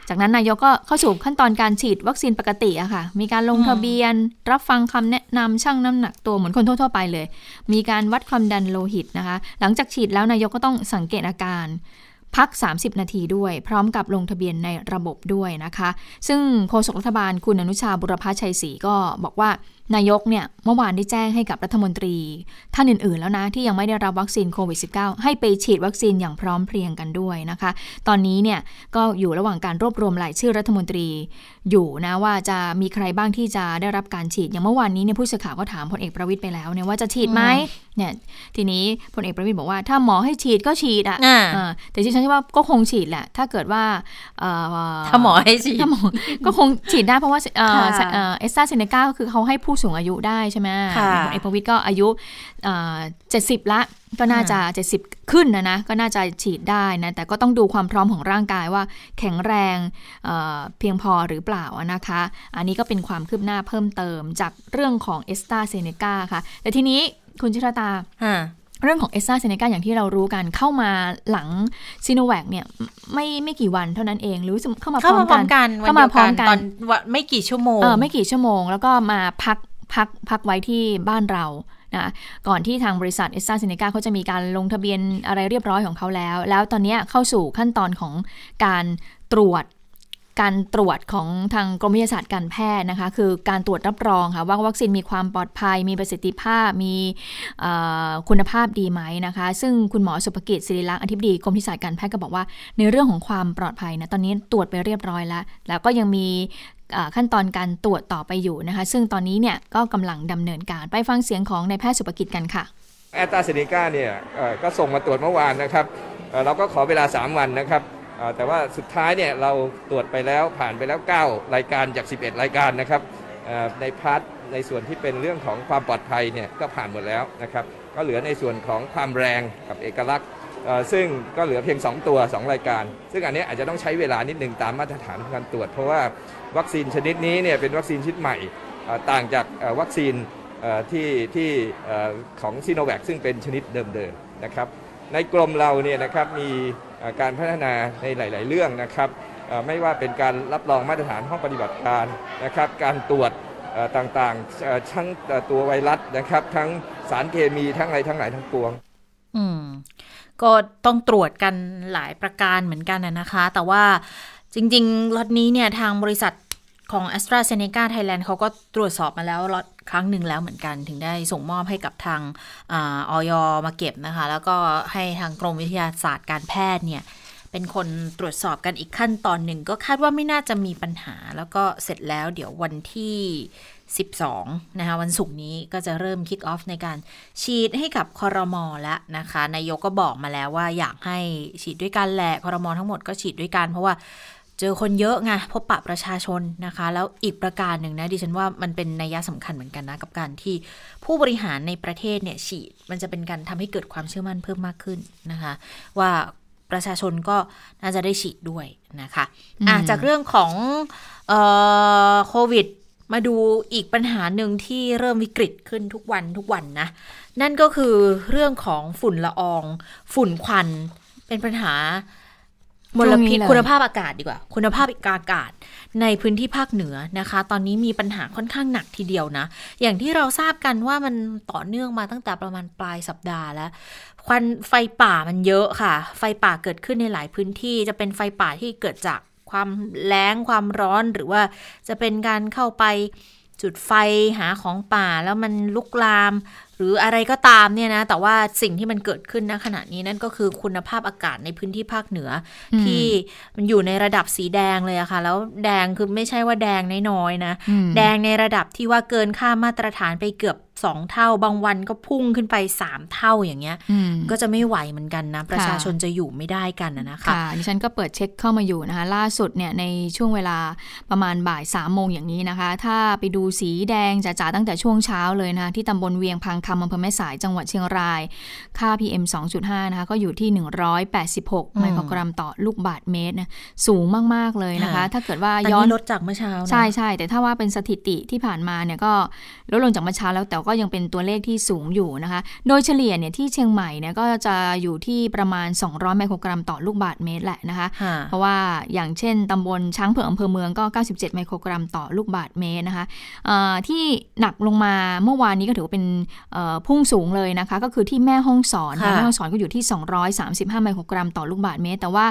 จากนั้นนายกก็เข้าสู่ขั้นตอนการฉีดวัคซีนปกติอะค่ะ มีการลงทะเบียน รับฟังคำแนะนำชั่งน้ำหนักตัวเหมือนคนทั่วๆไปเลย มีการวัดความดันโลหิตนะคะ หลังจากฉีดแล้วนายกก็ต้องสังเกตอาการพัก 30 นาทีด้วย พร้อมกับลงทะเบียนในระบบด้วยนะคะ ซึ่งโฆษกรัฐบาลคุณอนุชาบุรพชัยศรีก็บอกว่า นายกเนี่ยเมื่อวานได้แจ้งให้กับรัฐมนตรี ท่านอื่นๆ แล้วนะ ที่ยังไม่ได้รับวัคซีนโควิด -19 ให้ไปฉีดวัคซีนอย่างพร้อมเพรียงกันด้วยนะคะ ตอนนี้เนี่ยก็อยู่ระหว่างการรวบรวมรายชื่อรัฐมนตรี อยู่นะว่าจะมีใครบ้างที่จะได้รับการฉีดอย่างเมื่อวานนี้เนี่ยผู้สื่อข่าวก็ถามพลเอกประวิตยไปแล้วเนี่ยว่าจะฉีดไหมเนี่ยทีนี้พลเอกประวิตยบอกว่าถ้าหมอให้ฉีดก็ฉีดอะอ่าเออแต่ที่ฉันคิดว่าก็คงฉีดแหละถ้าเกิดว่าเอ่อถ้าหมอให้ฉีดถ้าหมอก็คงฉีดได้เพราะว่าเอ่อค่ะเอสตราเซเนกาก็คือเขาให้ผู้สูงอายุได้ใช่ไหมค่ะพลเอกประวิตยก็อายุเจ็ดสิบละก็น่าจะ 70 ขึ้นนะนะ ก็น่าจะฉีดได้นะ แต่ก็ต้องดูความพร้อมของร่างกายว่าแข็งแรงเอ่อเพียงพอหรือเปล่านะคะ อันนี้ก็เป็นความคืบหน้าเพิ่มเติมจากเรื่องของเอสตราเซเนกาค่ะ แต่ทีนี้คุณชิรตาอ่า เรื่องของเอสตราเซเนกาอย่างที่เรารู้กันเข้ามาหลังซีโนแวคเนี่ยไม่ไม่กี่วันเท่านั้นเองหรือเข้ามาพเข้าร้อมามพร้กัอนมกันเข้ามาพร้อมกันตอนวันไม่กี่ชั่วโมงเออไม่กี่ชั่วโมง แล้วก็มาพักพักพักไว้ที่บ้านเรานะก่อนที่ทางบริษัทเอสตราเซเนกาเขาจะมีการลงทะเบียนอะไรเรียบร้อยของเขาแล้ว แล้วตอนเนี้ยเข้าสู่ขั้นตอนของการตรวจ การตรวจของทางกรมวิทยาศาสตร์การแพทย์นะคะ คือการตรวจรับรองค่ะว่าวัคซีนมีความปลอดภัย มีประสิทธิภาพ มีคุณภาพดีไหมนะคะ ซึ่งคุณหมอสุภกิจศิริลักษณ์อธิบดีกรมวิทยาศาสตร์การแพทย์ก็บอกว่าในเรื่องของความปลอดภัยนะตอนนี้ตรวจไปเรียบร้อยแล้ว แล้วก็ยังมีขั้นตอนการตรวจต่อไปอยู่นะคะ ซึ่งตอนนี้เนี่ยก็กำลังดำเนินการไปฟังเสียงของนายแพทย์สุภกิจกันค่ะแอตตาเซเนกาเนี่ยก็ส่งมาตรวจเมื่อวานนะครับเราก็ขอเวลา 3 วันนะครับ แต่ว่าสุดท้ายเนี่ยเราตรวจไปแล้วผ่านไปแล้ว 9 รายการจาก 11 รายการนะครับใน part ในส่วนที่เป็นเรื่องของความปลอดภัยเนี่ยก็ผ่านหมดแล้วนะครับก็เหลือในส่วนของความแรงกับเอกลักษณ์ซึ่งก็เหลือเพียง 2 ตัว 2 รายการ ซึ่งอันนี้อาจจะต้องใช้เวลานิดหนึ่งตามมาตรฐานของการตรวจ เพราะว่าวัคซีนชนิดนี้เนี่ยเป็นวัคซีนชนิดใหม่ต่างจากวัคซีนที่ที่ของซีโนแวคซึ่งเป็นชนิดเดิมๆนะครับในกรมเราเนี่ยนะครับมี การพัฒนาในหลาย ๆ เรื่องนะครับไม่ว่าเป็นการรับรองมาตรฐานห้องปฏิบัติการนะครับการตรวจต่างๆทั้งตัวไวรัสนะครับ ทั้งสารเคมีทั้งอะไรทั้งหลายทั้งปวง อืม ก็ต้องตรวจกันหลายประการเหมือนกันนะนะคะ แต่ว่าจริงๆล็อตนี้เนี่ยทางบริษัท ของ a s t r a z เซ e c a Thailand เขาก็ตรวจสอบมาแล้วล็อตครั้งหนึ่งแล้วเหมือนกันถึงได้ส่งมอบให้กับทางอออยมาเก็บนะคะ แล้วก็ให้ทางกรมวิทยาศาสตร์การแพทย์เนี่ย เป็นคนตรวจสอบกันอีกขั้นตอนหนึ่ง ก็คาดว่าไม่น่าจะมีปัญหา แล้วก็เสร็จแล้วเดี๋ยววันที่ 12 นะคะวันศุกร์นี้ก็จะเริ่มคิกออฟในการฉีดให้กับคอรมอแล้วนะคะนายกก็บอกมาแล้วว่าอยากให้ฉีดด้วยกันแหละคอรมอทั้งหมดก็ฉีดด้วยกันเพราะว่า เจอคนเยอะไงพบปะประชาชนนะคะ แล้วอีกประการหนึ่งนะดิฉันว่ามันเป็นนัยสำคัญเหมือนกันนะ กับการที่ผู้บริหารในประเทศเนี่ยฉีด มันจะเป็นการทำให้เกิดความเชื่อมั่นเพิ่มมากขึ้นนะคะ ว่าประชาชนก็น่าจะได้ฉีดด้วยนะคะอะอืมจากเรื่องของเอ่อโควิดมาดูอีกปัญหาหนึ่งที่เริ่มวิกฤตขึ้นทุกวันทุกวันนะ นั่นก็คือเรื่องของฝุ่นละออง ฝุ่นควันเป็นปัญหา มลพิษช่วงนี้เลยคุณภาพอากาศดีกว่า คุณภาพอากาศในพื้นที่ภาคเหนือนะคะ ตอนนี้มีปัญหาค่อนข้างหนักทีเดียวนะ อย่างที่เราทราบกันว่ามันต่อเนื่องมาตั้งแต่ประมาณปลายสัปดาห์แล้ว ควันไฟป่ามันเยอะค่ะ ไฟป่าเกิดขึ้นในหลายพื้นที่ จะเป็นไฟป่าที่เกิดจากความแล้งความร้อนหรือว่าจะเป็นการเข้าไปจุดไฟหาของป่าแล้วมันลุกลาม หรืออะไรก็ตามเนี่ยนะ แต่ว่าสิ่งที่มันเกิดขึ้นณขณะนี้นั่นก็คือคุณภาพอากาศในพื้นที่ภาคเหนืออมที่มันอยู่ในระดับสีแดงเลยอะค่ะ แล้วแดงคือไม่ใช่ว่าแดงน้อยๆนะอืมแดงในระดับที่ว่าเกินค่ามาตรฐานไปเกือบสองเท่า บางวันก็พุ่งขึ้นไปสามเท่าอย่างเงี้ยอืมก็จะไม่ไหวเหมือนกันนะ ประชาชนจะอยู่ไม่ได้กันนะนะคะค่ะดิฉันก็เปิดเช็คเข้ามาอยู่นะคะ ล่าสุดเนี่ยในช่วงเวลาประมาณบ่ายสามโมงอย่างนี้นะคะ ถ้าไปดูสีแดงจ๋าๆตั้งแต่ช่วงเช้าเลยนะคะที่ตำบลเวียงพังคำอำเภอแม่สายจังหวัดเชียงราย ค่า PM 2.5 นะคะก็อยู่ที่ 186 ไมโครกรัมต่อลูกบาทเมตรนะสูงมาก ๆ เลยนะคะค่ะถ้าเกิดว่าแต่ย้อนนี่ลดจากเมื่อเช้านะใช่ใช่แต่ถ้าว่าเป็นสถิติที่ผ่านมาเนี่ยก็ลดลงจากเมื่อเช้าแล้วแต่ก็ยังเป็นตัวเลขที่สูงอยู่นะคะ โดยเฉลี่ยเนี่ยที่เชียงใหม่เนี่ยก็จะอยู่ที่ประมาณ 200 ไมโครกรัมต่อลูกบาทเมตรแหละนะคะค่ะเพราะว่าอย่างเช่นตำบลช้างเผือกอำเภอเมืองก็ 97 ไมโครกรัมต่อลูกบาทเมตรนะคะเอ่อที่หนักลงมาเมื่อวานนี้ก็ถือว่าเป็นเอ่อพุ่งสูงเลยนะคะ ก็คือที่แม่ห้องสอนค่ะแม่ห้องสอนก็อยู่ที่ 235 ไมโครกรัมต่อลูกบาทเมตร แต่ว่า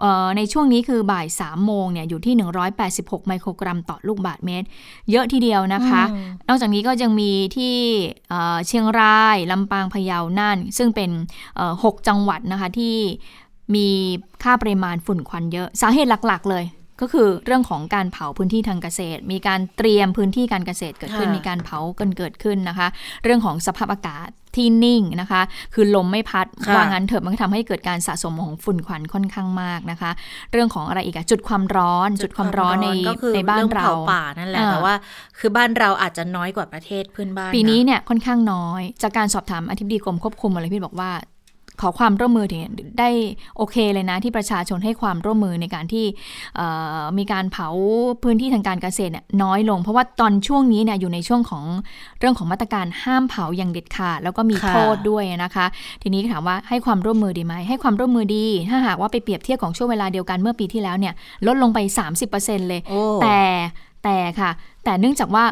เอ่อในช่วงนี้คือบ่าย3โมงเนี่ยอยู่ที่ 186 ไมโครกรัมต่อลูกบาทเมตร เยอะทีเดียวนะคะอืมนอกจากนี้ก็ยังมีที่เอ่อเชียงราย ลำปาง พะเยา น่าน ซึ่งเป็นเอ่อหกจังหวัดนะคะที่มีค่าปริมาณฝุ่นควันเยอะ สาเหตุหลัก ๆ เลย ก็คือเรื่องของการเผาพื้นที่ทางเกษตร มีการเตรียมพื้นที่การเกษตรเกิดขึ้นค่ะมีการเผากันเกิดขึ้นนะคะ เรื่องของสภาพอากาศที่นิ่งนะคะ คือลมไม่พัดค่ะว่างั้นเถอะมันก็ทำให้เกิดการสะสมของฝุ่นควันค่อนข้างมากนะคะ เรื่องของอะไรอีกอะจุดความร้อน จุดความร้อนในก็คือในบ้านองเราเผาป่านั่นแหละอ่าแต่ว่า คือบ้านเราอาจจะน้อยกว่าประเทศเพื่อนบ้าน ปีนี้ะเนี่ยค่อนข้างน้อย จากการสอบถามอธิบดีกรมควบคุมมลพิษบอกว่า ขอความร่วมมือถึงได้โอเคเลยนะ ที่ประชาชนให้ความร่วมมือในการที่เอ่อมีการเผาพื้นที่ทางการเกษตรเนี่ยน้อยลง เพราะว่าตอนช่วงนี้เนี่ยอยู่ในช่วงของเรื่องของมาตรการห้ามเผาอย่างเด็ดขาดแล้วก็มีค่ะโทษด้วยนะคะ ทีนี้ถามว่าให้ความร่วมมือดีไหมให้ความร่วมมือดี ถ้าหากว่าไปเปรียบเทียบของช่วงเวลาเดียวกันเมื่อปีที่แล้วเนี่ยลดลงไป 30%เลยโอ้แต่แต่ค่ะ แต่เนื่องจากว่า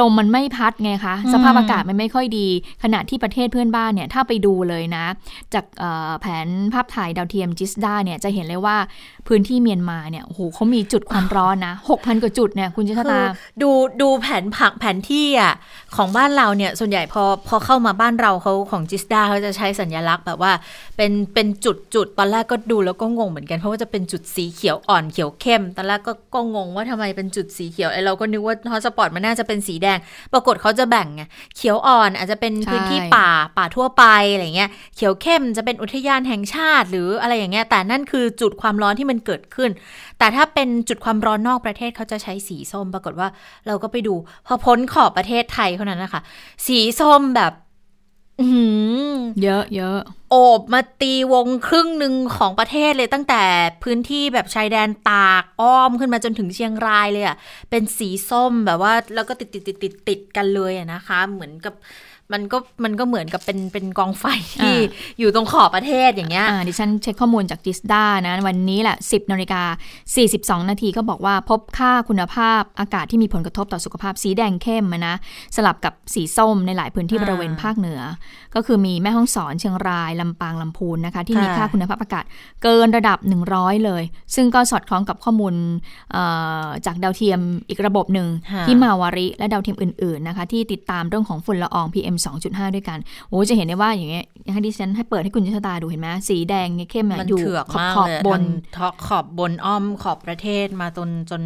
ลมมันไม่พัดไงคะอืมสภาพอากาศมันไม่ค่อยดี ขณะที่ประเทศเพื่อนบ้านเนี่ย ถ้าไปดูเลยนะ จากเอ่อแผนภาพถ่ายดาวเทียมจิสดาเนี่ย จะเห็นเลยว่าพื้นที่เมียนมาเนี่ย โอ้โหเขามีจุดความร้อนนะ6,000กว่าจุดเนี่ย คุณจิตคือตาดูดูแผนผังแผนที่อะของบ้านเราเนี่ย ส่วนใหญ่พอพอเข้ามาบ้านเราเขาของจิสดาเขาจะใช้สัญลักษณ์แบบว่า เป็นเป็นจุดจุดตอนแรกก็ดูแล้วก็งงเหมือนกัน เพราะว่าจะเป็นจุดสีเขียวอ่อนเขียวเข้ม ตอนแรกก็ก็งงว่าทำไมเป็นจุดสีเขียวไอเราก็นึกว่าฮอตสปอตมันน่าจะเป็นสีแดง ปรากฏเขาจะแบ่งไงเขียวอ่อนอาจจะเป็นใช่พื้นที่ป่าป่าทั่วไปอะไรเงี้ยเขียวเข้มจะเป็นอุทยานแห่งชาติ หรืออะไรอย่างเงี้ยแต่นั่นคือจุดความร้อนที่มันเกิดขึ้น แต่ถ้าเป็นจุดความร้อนนอกประเทศเขาจะใช้สีส้ม ปรากฏว่าเราก็ไปดู พอพ้นขอบประเทศไทยเท่านั้นนะคะสีส้มแบบอื้อหือ เยอะเยอะโอบมาตีวงครึ่งหนึ่งของประเทศเลยตั้งแต่พื้นที่แบบชายแดนตากอ้อมขึ้นมาจนถึงเชียงรายเลยอะ่ะเป็นสีส้มแบบว่าแล้วก็ติดติดติดติดติดกันเลยอะนะคะ เหมือนกับ มันก็มันก็เหมือนกับเป็นเป็นกองไฟที่อ่าอยู่ตรงขอบประเทศอย่างเงี้ยอ่าดิฉันเช็คข้อมูลจากจิสดานะ วันนี้แหละ 10นาฬิกา42 นาทีก็บอกว่าพบค่าคุณภาพอากาศที่มีผลกระทบต่อสุขภาพสีแดงเข้มอะนะ สลับกับสีส้มในหลายพื้นที่อ่าบริเวณภาคเหนือ ก็คือมีแม่ฮ่องสอนเชียงรายลำปางลำพูนนะคะ ที่มีค่ะค่าคุณภาพอากาศเกินระดับ 100 เลย ซึ่งก็สอดคล้องกับข้อมูลเอ่อจากดาวเทียมอีกระบบหนึ่งค่ะที่มาวาริและดาวเทียมอื่นๆนะคะที่ติดตามเรื่องของฝุ่นละออง PM 2.5 ด้วยกันโอ้จะเห็นได้ว่าอย่างเงี้ยอย่างที่ดิฉันให้เปิดให้คุณชะตาดูเห็นไหมสีแดงเนี่ยเข้มอะมันอยู่เถือกขอบมากขอบเลยบนทางขอบบนอ้อมขอบประเทศมาจนจน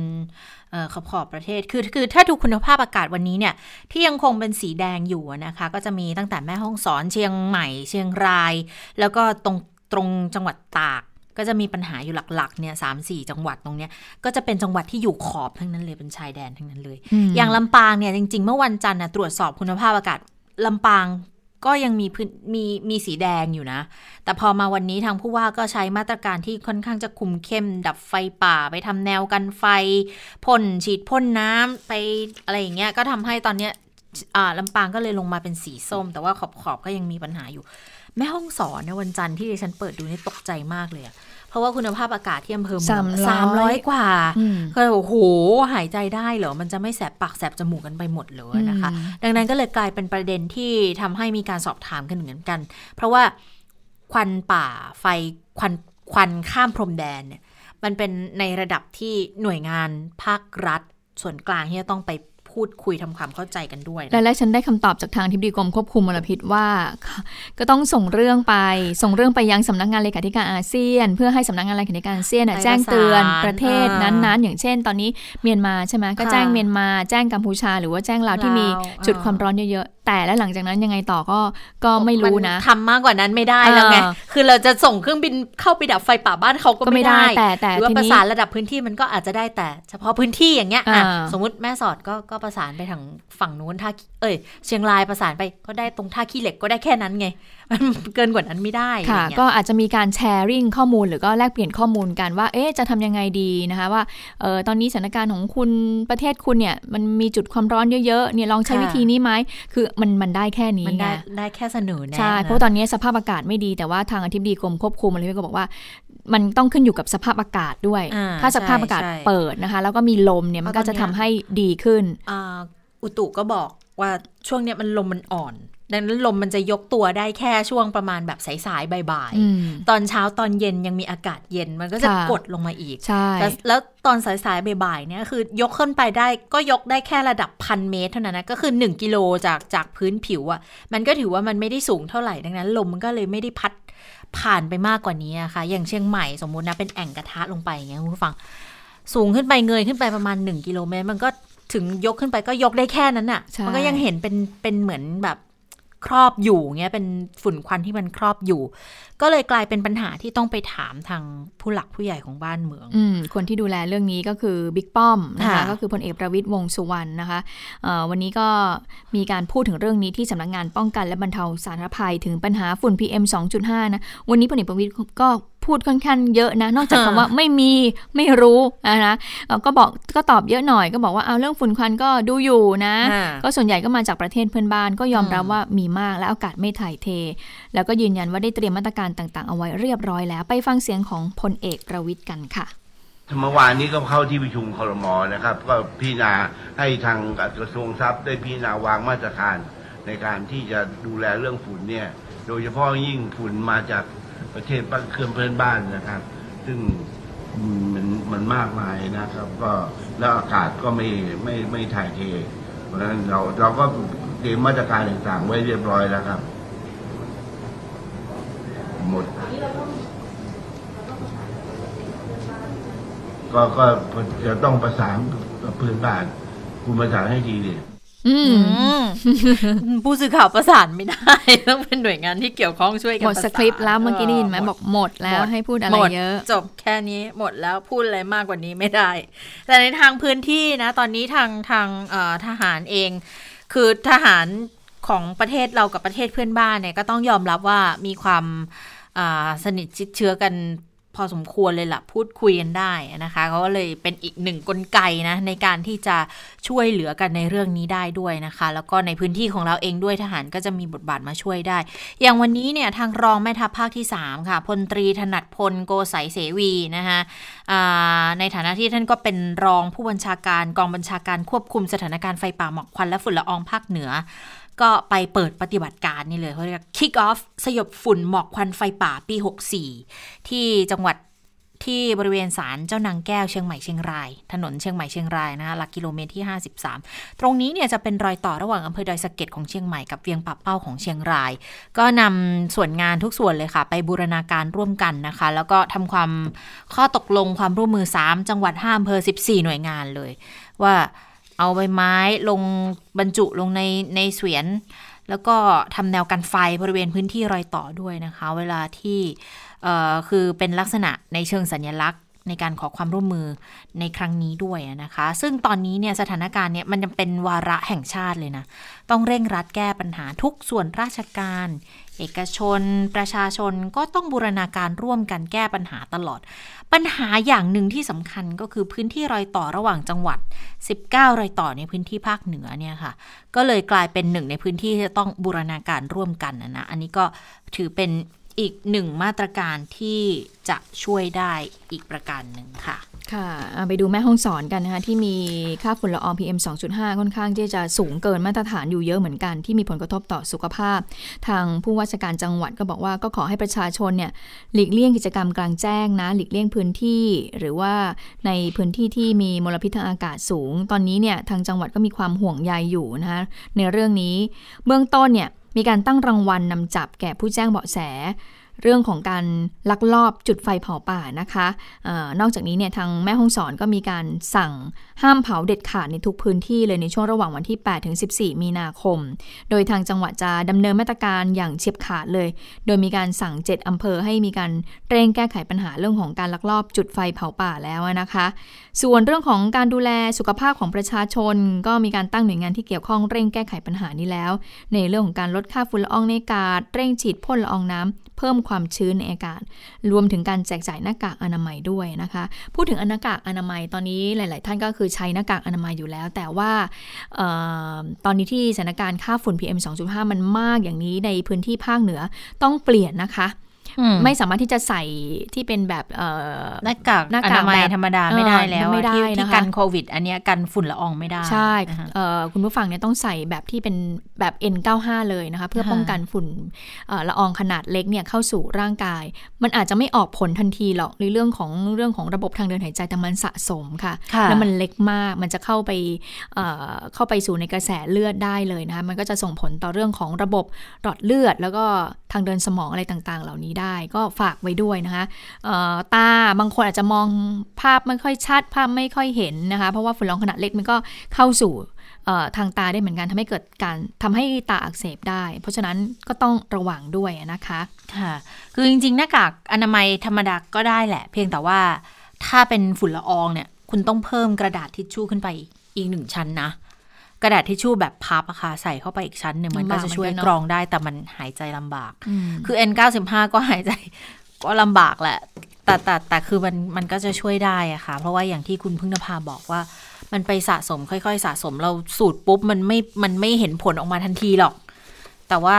เอ่อขอบขอบประเทศ คือ คือถ้าดูคุณภาพอากาศวันนี้เนี่ย ที่ยังคงเป็นสีแดงอยู่อะนะคะ ก็จะมีตั้งแต่แม่ฮ่องสอนเชียงใหม่ เชียงราย แล้วก็ตรงตรงจังหวัดตาก ก็จะมีปัญหาอยู่หลักๆเนี่ยสามสี่จังหวัดตรงเนี้ย ก็จะเป็นจังหวัดที่อยู่ขอบทั้งนั้นเลย เป็นชายแดนทั้งนั้นเลยอืมอย่างลำปางเนี่ยจริงๆ เมื่อวันจันทร์นะตรวจสอบคุณภาพอากาศ ลำปางก็ยังมีพื้นมีมีสีแดงอยู่นะ แต่พอมาวันนี้ทางผู้ว่าก็ใช้มาตรการที่ค่อนข้างจะคุมเข้ม ดับไฟป่าไปทำแนวกันไฟพ่นฉีดพ่นน้ำไปอะไรอย่างเงี้ยก็ทำให้ตอนเนี้ยอ่าลำปางก็เลยลงมาเป็นสีส้ม แต่ว่าขอบขอบก็ยังมีปัญหาอยู่ แม่ห้องสอนในยวันจันทร์ที่ดิฉันเปิดดูนี่ตกใจมากเลยอะ เพราะว่าคุณภาพอากาศที่อำเภอเมือง300สามร้อยกว่าอืมก็โอ้โหหายใจได้เหรอ มันจะไม่แสบปากแสบจมูกกันไปหมดเลยนะคะอืมดังนั้นก็เลยกลายเป็นประเด็นที่ทำให้มีการสอบถามกันเหมือนกัน เพราะว่าควันป่าไฟควันควันข้ามพรมแดนเนี่ยมันเป็นในระดับที่หน่วยงานภาครัฐส่วนกลางที่จะต้องไป พพูดคุยทำความเข้าใจกันด้วยและและฉันได้คำตอบจากทางทิบดีกรมควบคุมมลพิษว่า ก็ต้องส่งเรื่องไป ส่งเรื่องไปยังสำนักงานเลขาธิการอาเซียน เพื่อให้สำนักงานเลขาธิการอาเซียนแจ้งเตือนประเทศนั้นๆ อย่างเช่น ตอนนี้เมียนมาใช่ไหมก็แจ้งเมียนมาแจ้งกัมพูชา หรือว่าแจ้งลาวที่มีจุดความร้อนเยอะๆแต่แล้วหลังจากนั้นยังไงต่อก็ก็ไม่รู้นะทำมากกว่านั้นไม่ได้แล้วไงคือเราจะส่งเครื่องบินเข้าไปดับไฟป่าบ้านเขาก็ไม่ได้ แต่แต่หรือว่าประสานระดับพื้นที่มันก็อาจจะได้แต่ เฉพาะพื้นที่อย่างเงี้ยสมมติแม่สอดก็ก็ประสานไปทางฝั่งนู้นท่าเอ้ยเชียงรายประสานไปก็ได้ตรงท่าขี้เหล็กก็ได้แค่นั้นไง มันเกินกว่านั้นไม่ได้ค่ะ ก็อาจจะมีการแชร์ริ่งข้อมูลหรือก็แลกเปลี่ยนข้อมูลกันว่า เอ๊ะจะทำยังไงดีนะคะว่าเออตอนนี้สถานการณ์ของคุณประเทศคุณเนี่ย มันมีจุดความร้อนเยอะๆเนี่ยลองใช้วิธีนี้ไหมคือมันมันได้แค่นี้มันได้ได้แค่เสนอแน่ใช่เพราะตอนนี้สภาพอากาศไม่ดีแต่ว่าทางอธิบดีกรมควบคุมอะไรก็บอกว่า มันต้องขึ้นอยู่กับสภาพอากาศด้วย ถ้าสภาพอากาศเปิดนะคะ แล้วก็มีลมเนี่ยมันก็จะทำให้ดีขึ้นอุตุก็บอกว่าช่วงเนี้ยมันลมมันอ่อน ดังนั้นลมมันจะยกตัวได้แค่ช่วงประมาณแบบสายๆบ่ายๆตอนเช้าตอนเย็นยังมีอากาศเย็นมันก็จะกดลงมาอีกใช่แล้วตอนสายๆบ่ายๆเนี่ยคือยกขึ้นไปได้ก็ยกได้แค่ระดับพันเมตรเท่านั้นนะก็คือ 1 กิโลจากจากพื้นผิวอะ่ะมันก็ถือว่ามันไม่ได้สูงเท่าไหร่ดังนั้น ลมมันก็เลยไม่ได้พัด ผ่านไปมากกว่านี้อะค่ะ อย่างเชียงใหม่สมมุตินะเป็นแอ่งกระทะลงไปอย่างเงี้ยคุณผู้ฟัง สูงขึ้นไปเงยขึ้นไปประมาณ 1 กิโลเมตร มันก็ถึงยกขึ้นไปก็ยกได้แค่นั้นอะ่ะ มันก็ยังเห็นเป็นเป็นเหมือนแบบ ครอบอยู่เงี้ยเป็นฝุ่นควันที่มันครอบอยู่ ก็เลยกลายเป็นปัญหาที่ต้องไปถามทางผู้หลักผู้ใหญ่ของบ้านเมืองอืมคนที่ดูแลเรื่องนี้ก็คือบิ๊กป้อมนะคะก็คือพลเอกประวิตยวงสุวรรณนะคะวันนี้ก็มีการพูดถึงเรื่องนี้ที่สำนักงงานป้องกันและบรรเทาสาธารณภัยถึงปัญหาฝุ่น PM 2.5นะวันนี้พลเอกประวิตยก็ พูดค่อนข้างเยอะนะ นอกจากคำว่าไม่มีไม่รู้นะก็บอกก็ตอบเยอะหน่อยก็บอกว่าเอาเรื่องฝุ่นควันก็ดูอยู่นะ ก็ส่วนใหญ่ก็มาจากประเทศเพื่อนบ้านก็ยอมรับว่ามีมากและอากาศไม่ถ่ายเท แล้วก็ยืนยันว่าได้เตรียมมาตรการต่างๆ เอาไว้เรียบร้อยแล้ว ไปฟังเสียงของพลเอกประวิทย์กันค่ะเมื่อวานนี้ก็เข้าที่ประชุมคอรมอนะครับ ก็พิจารณาให้ทางกระทรวงทรัพย์ได้พิจารณาวางมาตรการในการที่จะดูแลเรื่องฝุ่นเนี่ย โดยเฉพาะยิ่งฝุ่นมาจาก ประเทศบ้านเคลื่อนเพื่อนบ้านนะครับ ซึ่งมันมันมากมายนะครับ ก็แล้วอากาศก็ไม่ไม่ไม่ถ่ายเท เพราะฉะนั้นเราเราก็เตรียมมาตรการต่างๆ ไว้เรียบร้อยแล้วครับ หมด ก็ก็จะต้องประสานกับเพื่อนบ้าน คุณประสานให้ดีเลย ผู้สื่อข่าวประสานไม่ได้ ต้องเป็นหน่วยงานที่เกี่ยวข้องช่วยกันหมดสคริปต์แล้วเมื่อกี้ได้ยินไหมบอกหมดแล้วให้พูดอะไรเยอะ จบแค่นี้หมดแล้วพูดอะไรมากกว่านี้ไม่ได้ แต่ในทางพื้นที่นะ ตอนนี้ทางทางทหารเอง คือทหารของประเทศเรากับประเทศเพื่อนบ้านเนี่ยก็ต้องยอมรับว่ามีความสนิทชิดเชื้อกัน พอสมควรเลยละ่ะพูดคุยกันได้นะคะเขาก็เลยเป็นอีกหนึ่งกลไกนะในการที่จะช่วยเหลือกันในเรื่องนี้ได้ด้วยนะคะ แล้วก็ในพื้นที่ของเราเองด้วยทหารก็จะมีบทบาทมาช่วยได้ อย่างวันนี้เนี่ยทางรองแม่ทัพภาคที่ 3 ค่ะพลตรีถนัดพลโกสายเสวีนะคะในฐานะที่ท่านก็เป็นรองผู้บัญชาการกองบัญชาการควบคุมสถานการณ์ไฟป่าหมอกควันและฝุ่นละอองภาคเหนือ ก็ไปเปิดปฏิบัติการนี่เลยเขาเรียก kick off สยบฝุ่นหมอกควันไฟป่าปี 64 ที่จังหวัดที่บริเวณศาลเจ้านางแก้วเชียงใหม่เชียงราย ถนนเชียงใหม่เชียงรายนะคะหลักกิโลเมตรที่ 53 ตรงนี้เนี่ยจะเป็นรอยต่อระหว่างอำเภอดอยสะเก็ดของเชียงใหม่กับเวียงปับเป้าของเชียงราย ก็นำส่วนงานทุกส่วนเลยค่ะ ไปบูรณาการร่วมกันนะคะ แล้วก็ทำความข้อตกลงความร่วมมือ 3 จังหวัด5อำเภอ 14 หน่วยงานเลย ว่า เอาใบไม้ลงบรรจุลงในในเสวียน แล้วก็ทำแนวกันไฟบริเวณพื้นที่รอยต่อด้วยนะคะ เวลาที่คือเป็นลักษณะในเชิงสัญลักษณ์ ในการขอความร่วมมือในครั้งนี้ด้วยนะคะ ซึ่งตอนนี้เนี่ยสถานการณ์เนี่ยมันจะเป็นวาระแห่งชาติเลยนะ ต้องเร่งรัดแก้ปัญหาทุกส่วนราชการ เอกชน ประชาชนก็ต้องบูรณาการร่วมกันแก้ปัญหาตลอด ปัญหาอย่างหนึ่งที่สำคัญก็คือพื้นที่รอยต่อระหว่างจังหวัด 19 รอยต่อในพื้นที่ภาคเหนือเนี่ยค่ะ ก็เลยกลายเป็นหนึ่งในพื้นที่ที่จะต้องบูรณาการร่วมกันนะนะอันนี้ก็ถือเป็น อีกหนึ่งมาตรการที่จะช่วยได้อีกประการหนึ่งค่ะ ค่ะ ไปดูแม่ห้องสอนกันนะคะ ที่มีค่าฝุ่นละออง PM 2.5 ค่อนข้างที่จะสูงเกินมาตรฐานอยู่เยอะเหมือนกัน ที่มีผลกระทบต่อสุขภาพ ทางผู้ว่าราชการจังหวัดก็บอกว่าก็ขอให้ประชาชนเนี่ยหลีกเลี่ยงกิจกรรมกลางแจ้งนะหลีกเลี่ยงพื้นที่ หรือว่าในพื้นที่ที่มีมลพิษทางอากาศสูง ตอนนี้เนี่ยทางจังหวัดก็มีความห่วงใยอยู่นะคะในเรื่องนี้เบื้องต้นเนี่ย มีการตั้งรางวัลนนำจับแก่ผู้แจ้งเบาะแส เรื่องของการลักลอบจุดไฟเผาป่านะคะออนอกจากนี้เนี่ยทางแม่ห้องสอนก็มีการสั่งห้ามเผาเด็ดขาดในทุกพื้นที่เลยในช่วงระหว่างวันที่ 8 ถึง 14 มีนาคม โดยทางจังหวัดจะดำเนินมาตรการอย่างเฉียบขาดเลย โดยมีการสั่ง 7อำเภอให้มีการเร่งแก้ไขปัญหาเรื่องของการลักลอบจุดไฟเผาป่าแล้วนะคะ ส่วนเรื่องของการดูแลสุขภาพของประชาชน ก็มีการตั้งหน่วยงานที่เกี่ยวข้องเร่งแก้ไขปัญหานี้แล้ว ในเรื่องของการลดค่าฝุ่นละอองในอากาศเร่งฉีดพ่นละอองน้ำ เพิ่มความชื้นในอากาศ รวมถึงการแจกจ่ายหน้ากากอนามัยด้วยนะคะ พูดถึงหน้ากากอนามัยตอนนี้หลาย ๆ ท่านก็คือใช้หน้ากากอนามัยอยู่แล้ว แต่ว่าออตอนนี้ที่สถานการณ์ค่าฝุ่น PM 2.5 มันมากอย่างนี้ในพื้นที่ภาคเหนือต้องเปลี่ยนนะคะ ไม่สามารถที่จะใส่ที่เป็นแบบหน้ากากหน้ากากแบบธรรมดาไม่ได้แล้วไม่ได้ที่กันโควิด อันนี้กันฝุ่นละอองไม่ได้ ใช่คุณผู้ฟังเนี่ยต้องใส่แบบที่เป็นแบบ N95 เลยนะคะ เพื่อป้องกันฝุ่นละอองขนาดเล็กเนี่ยเข้าสู่ร่างกาย มันอาจจะไม่ออกผลทันทีหรอกในเรื่องของเรื่องของระบบทางเดินหายใจแต่มันสะสมค่ะ แล้วมันเล็กมากมันจะเข้าไปเข้าไปสู่ในกระแสเลือดได้เลยนะคะมันก็จะส่งผลต่อเรื่องของระบบหลอดเลือดแล้วก็ ทางเดินสมองอะไรต่างๆ เหล่านี้ได้ ก็ฝากไว้ด้วยนะคะตาบางคนอาจจะมองภาพไม่ค่อยชัด ภาพไม่ค่อยเห็นนะคะ เพราะว่าฝุ่นละอองขนาดเล็กมันก็เข้าสู่ทางตาได้เหมือนกันทำให้เกิดการทำให้ตาอักเสบได้ เพราะฉะนั้นก็ต้องระวังด้วยนะคะค่ะคือจริงๆหน้ากากอนามัยธรรมดาก็ได้แหละ เพียงแต่ว่าถ้าเป็นฝุ่นละอองเนี่ย คุณต้องเพิ่มกระดาษทิชชู่ขึ้นไปอีกหนึ่งชั้นนะ กระดาษทิชชู่แบบพับอะค่ะใส่เข้าไปอีกชั้นหนึ่งมันก็จะช่วยกรองได้แต่มันหายใจลำบาก คือ N95 ก็หายใจก็ลำบากแหละ แต่แต่แต่คือมันมันก็จะช่วยได้อะค่ะ เพราะว่าอย่างที่คุณพึ่งนภาบอกว่า มันไปสะสมค่อย ๆ สะสมเราสูตรปุ๊บมันไม่มันไม่เห็นผลออกมาทันทีหรอก แต่ว่า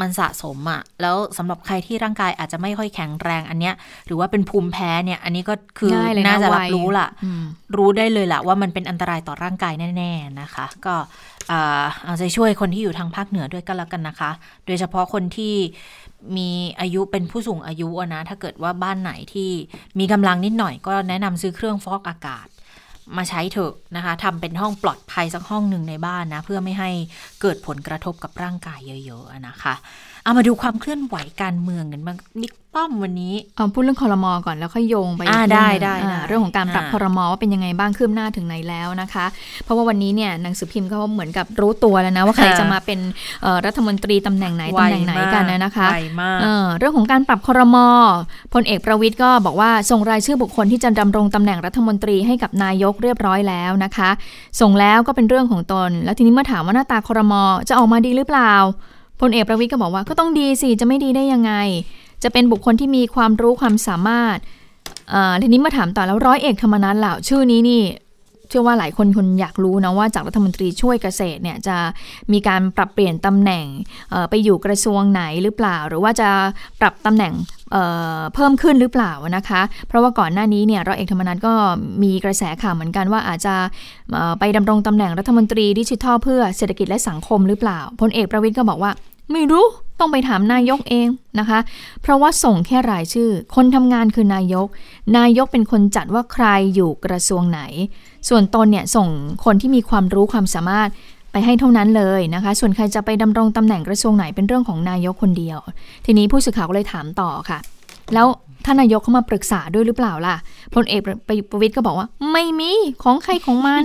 มันสะสมอะแล้วสำหรับใครที่ร่างกายอาจจะไม่ค่อยแข็งแรงอันเนี้ย หรือว่าเป็นภูมิแพ้เนี่ย อันนี้ก็คือน่าจะรับรู้ล่ะ รู้ได้เลยล่ะว่ามันเป็นอันตรายต่อร่างกายแน่ ๆนะคะ ก็เอาใจช่วยคนที่อยู่ทางภาคเหนือด้วยก็แล้วกันนะคะ โดยเฉพาะคนที่มีอายุเป็นผู้สูงอายุนะ ถ้าเกิดว่าบ้านไหนที่มีกำลังนิดหน่อยก็แนะนำซื้อเครื่องฟอกอากาศ มาใช้เถอะนะคะทำเป็นห้องปลอดภัยสักห้องหนึ่งในบ้านนะ เพื่อไม่ให้เกิดผลกระทบกับร่างกายเยอะ ๆ นะคะ เอามาดูความเคลื่อนไหวการเมืองกันบ้างนิกป้อมวันนี้เอาพูดเรื่องคอรมอก่อนแล้วค่อยโยงไปได้ได้เรื่องของการปรับคอรมอว่าเป็นยังไงบ้างคืบหน้าถึงไหนแล้วนะคะ เพราะว่าวันนี้เนี่ยหนังสือพิมพ์เขาเหมือนกับรู้ตัวแล้วนะว่าใครจะมาเป็นรัฐมนตรีตำแหน่งไหนตำแหน่งไหนกันนะคะเรื่องของการปรับคอรมอพลเอกประวิทย์ก็บอกว่าส่งรายชื่อบุคคลที่จะดำรงตำแหน่งรัฐมนตรีให้กับนายกเรียบร้อยแล้วนะคะ ส่งแล้วก็เป็นเรื่องของตน แล้วทีนี้เมื่อถามว่าหน้าตาคอรมอจะออกมาดีหรือเปล่า พลเอกประวิทย์ก็บอกว่าก็ต้องดีสิจะไม่ดีได้ยังไง จะเป็นบุคคลที่มีความรู้ความสามารถทีนี้มาถามต่อแล้วร้อยเอกธรรมนัฐเหล่าชื่อนี้นี่ เชื่อว่าหลายคนคนอยากรู้นะว่าจากรัฐมนตรีช่วยเกษตรเนี่ยจะมีการปรับเปลี่ยนตำแหน่งไปอยู่กระทรวงไหนหรือเปล่า หรือว่าจะปรับตำแหน่งเเพิ่มขึ้นหรือเปล่านะคะ เพราะว่าก่อนหน้านี้เนี่ยร้อยเอกธรรมนัฐก็มีกระแสข่าวเหมือนกันว่าอาจจะไปดำรงตำแหน่งรัฐมนตรีดิจิทัลเพื่อเศรษฐกิจและสังคมหรือเปล่าพลเอกประวิทย์ก็บอกว่า ไม่รู้ต้องไปถามนายกเองนะคะ เพราะว่าส่งแค่รายชื่อ คนทำงานคือนายก นายกเป็นคนจัดว่าใครอยู่กระทรวงไหน ส่วนตนเนี่ยส่งคนที่มีความรู้ความสามารถไปให้เท่านั้นเลยนะคะ ส่วนใครจะไปดำรงตำแหน่งกระทรวงไหนเป็นเรื่องของนายกคนเดียว ทีนี้ผู้สื่อข่าวก็เลยถามต่อค่ะ แล้วท่านนายกเข้ามาปรึกษาด้วยหรือเปล่าล่ะพลเอกประวิตยก็บอกว่า ไม่มีของใครของมัน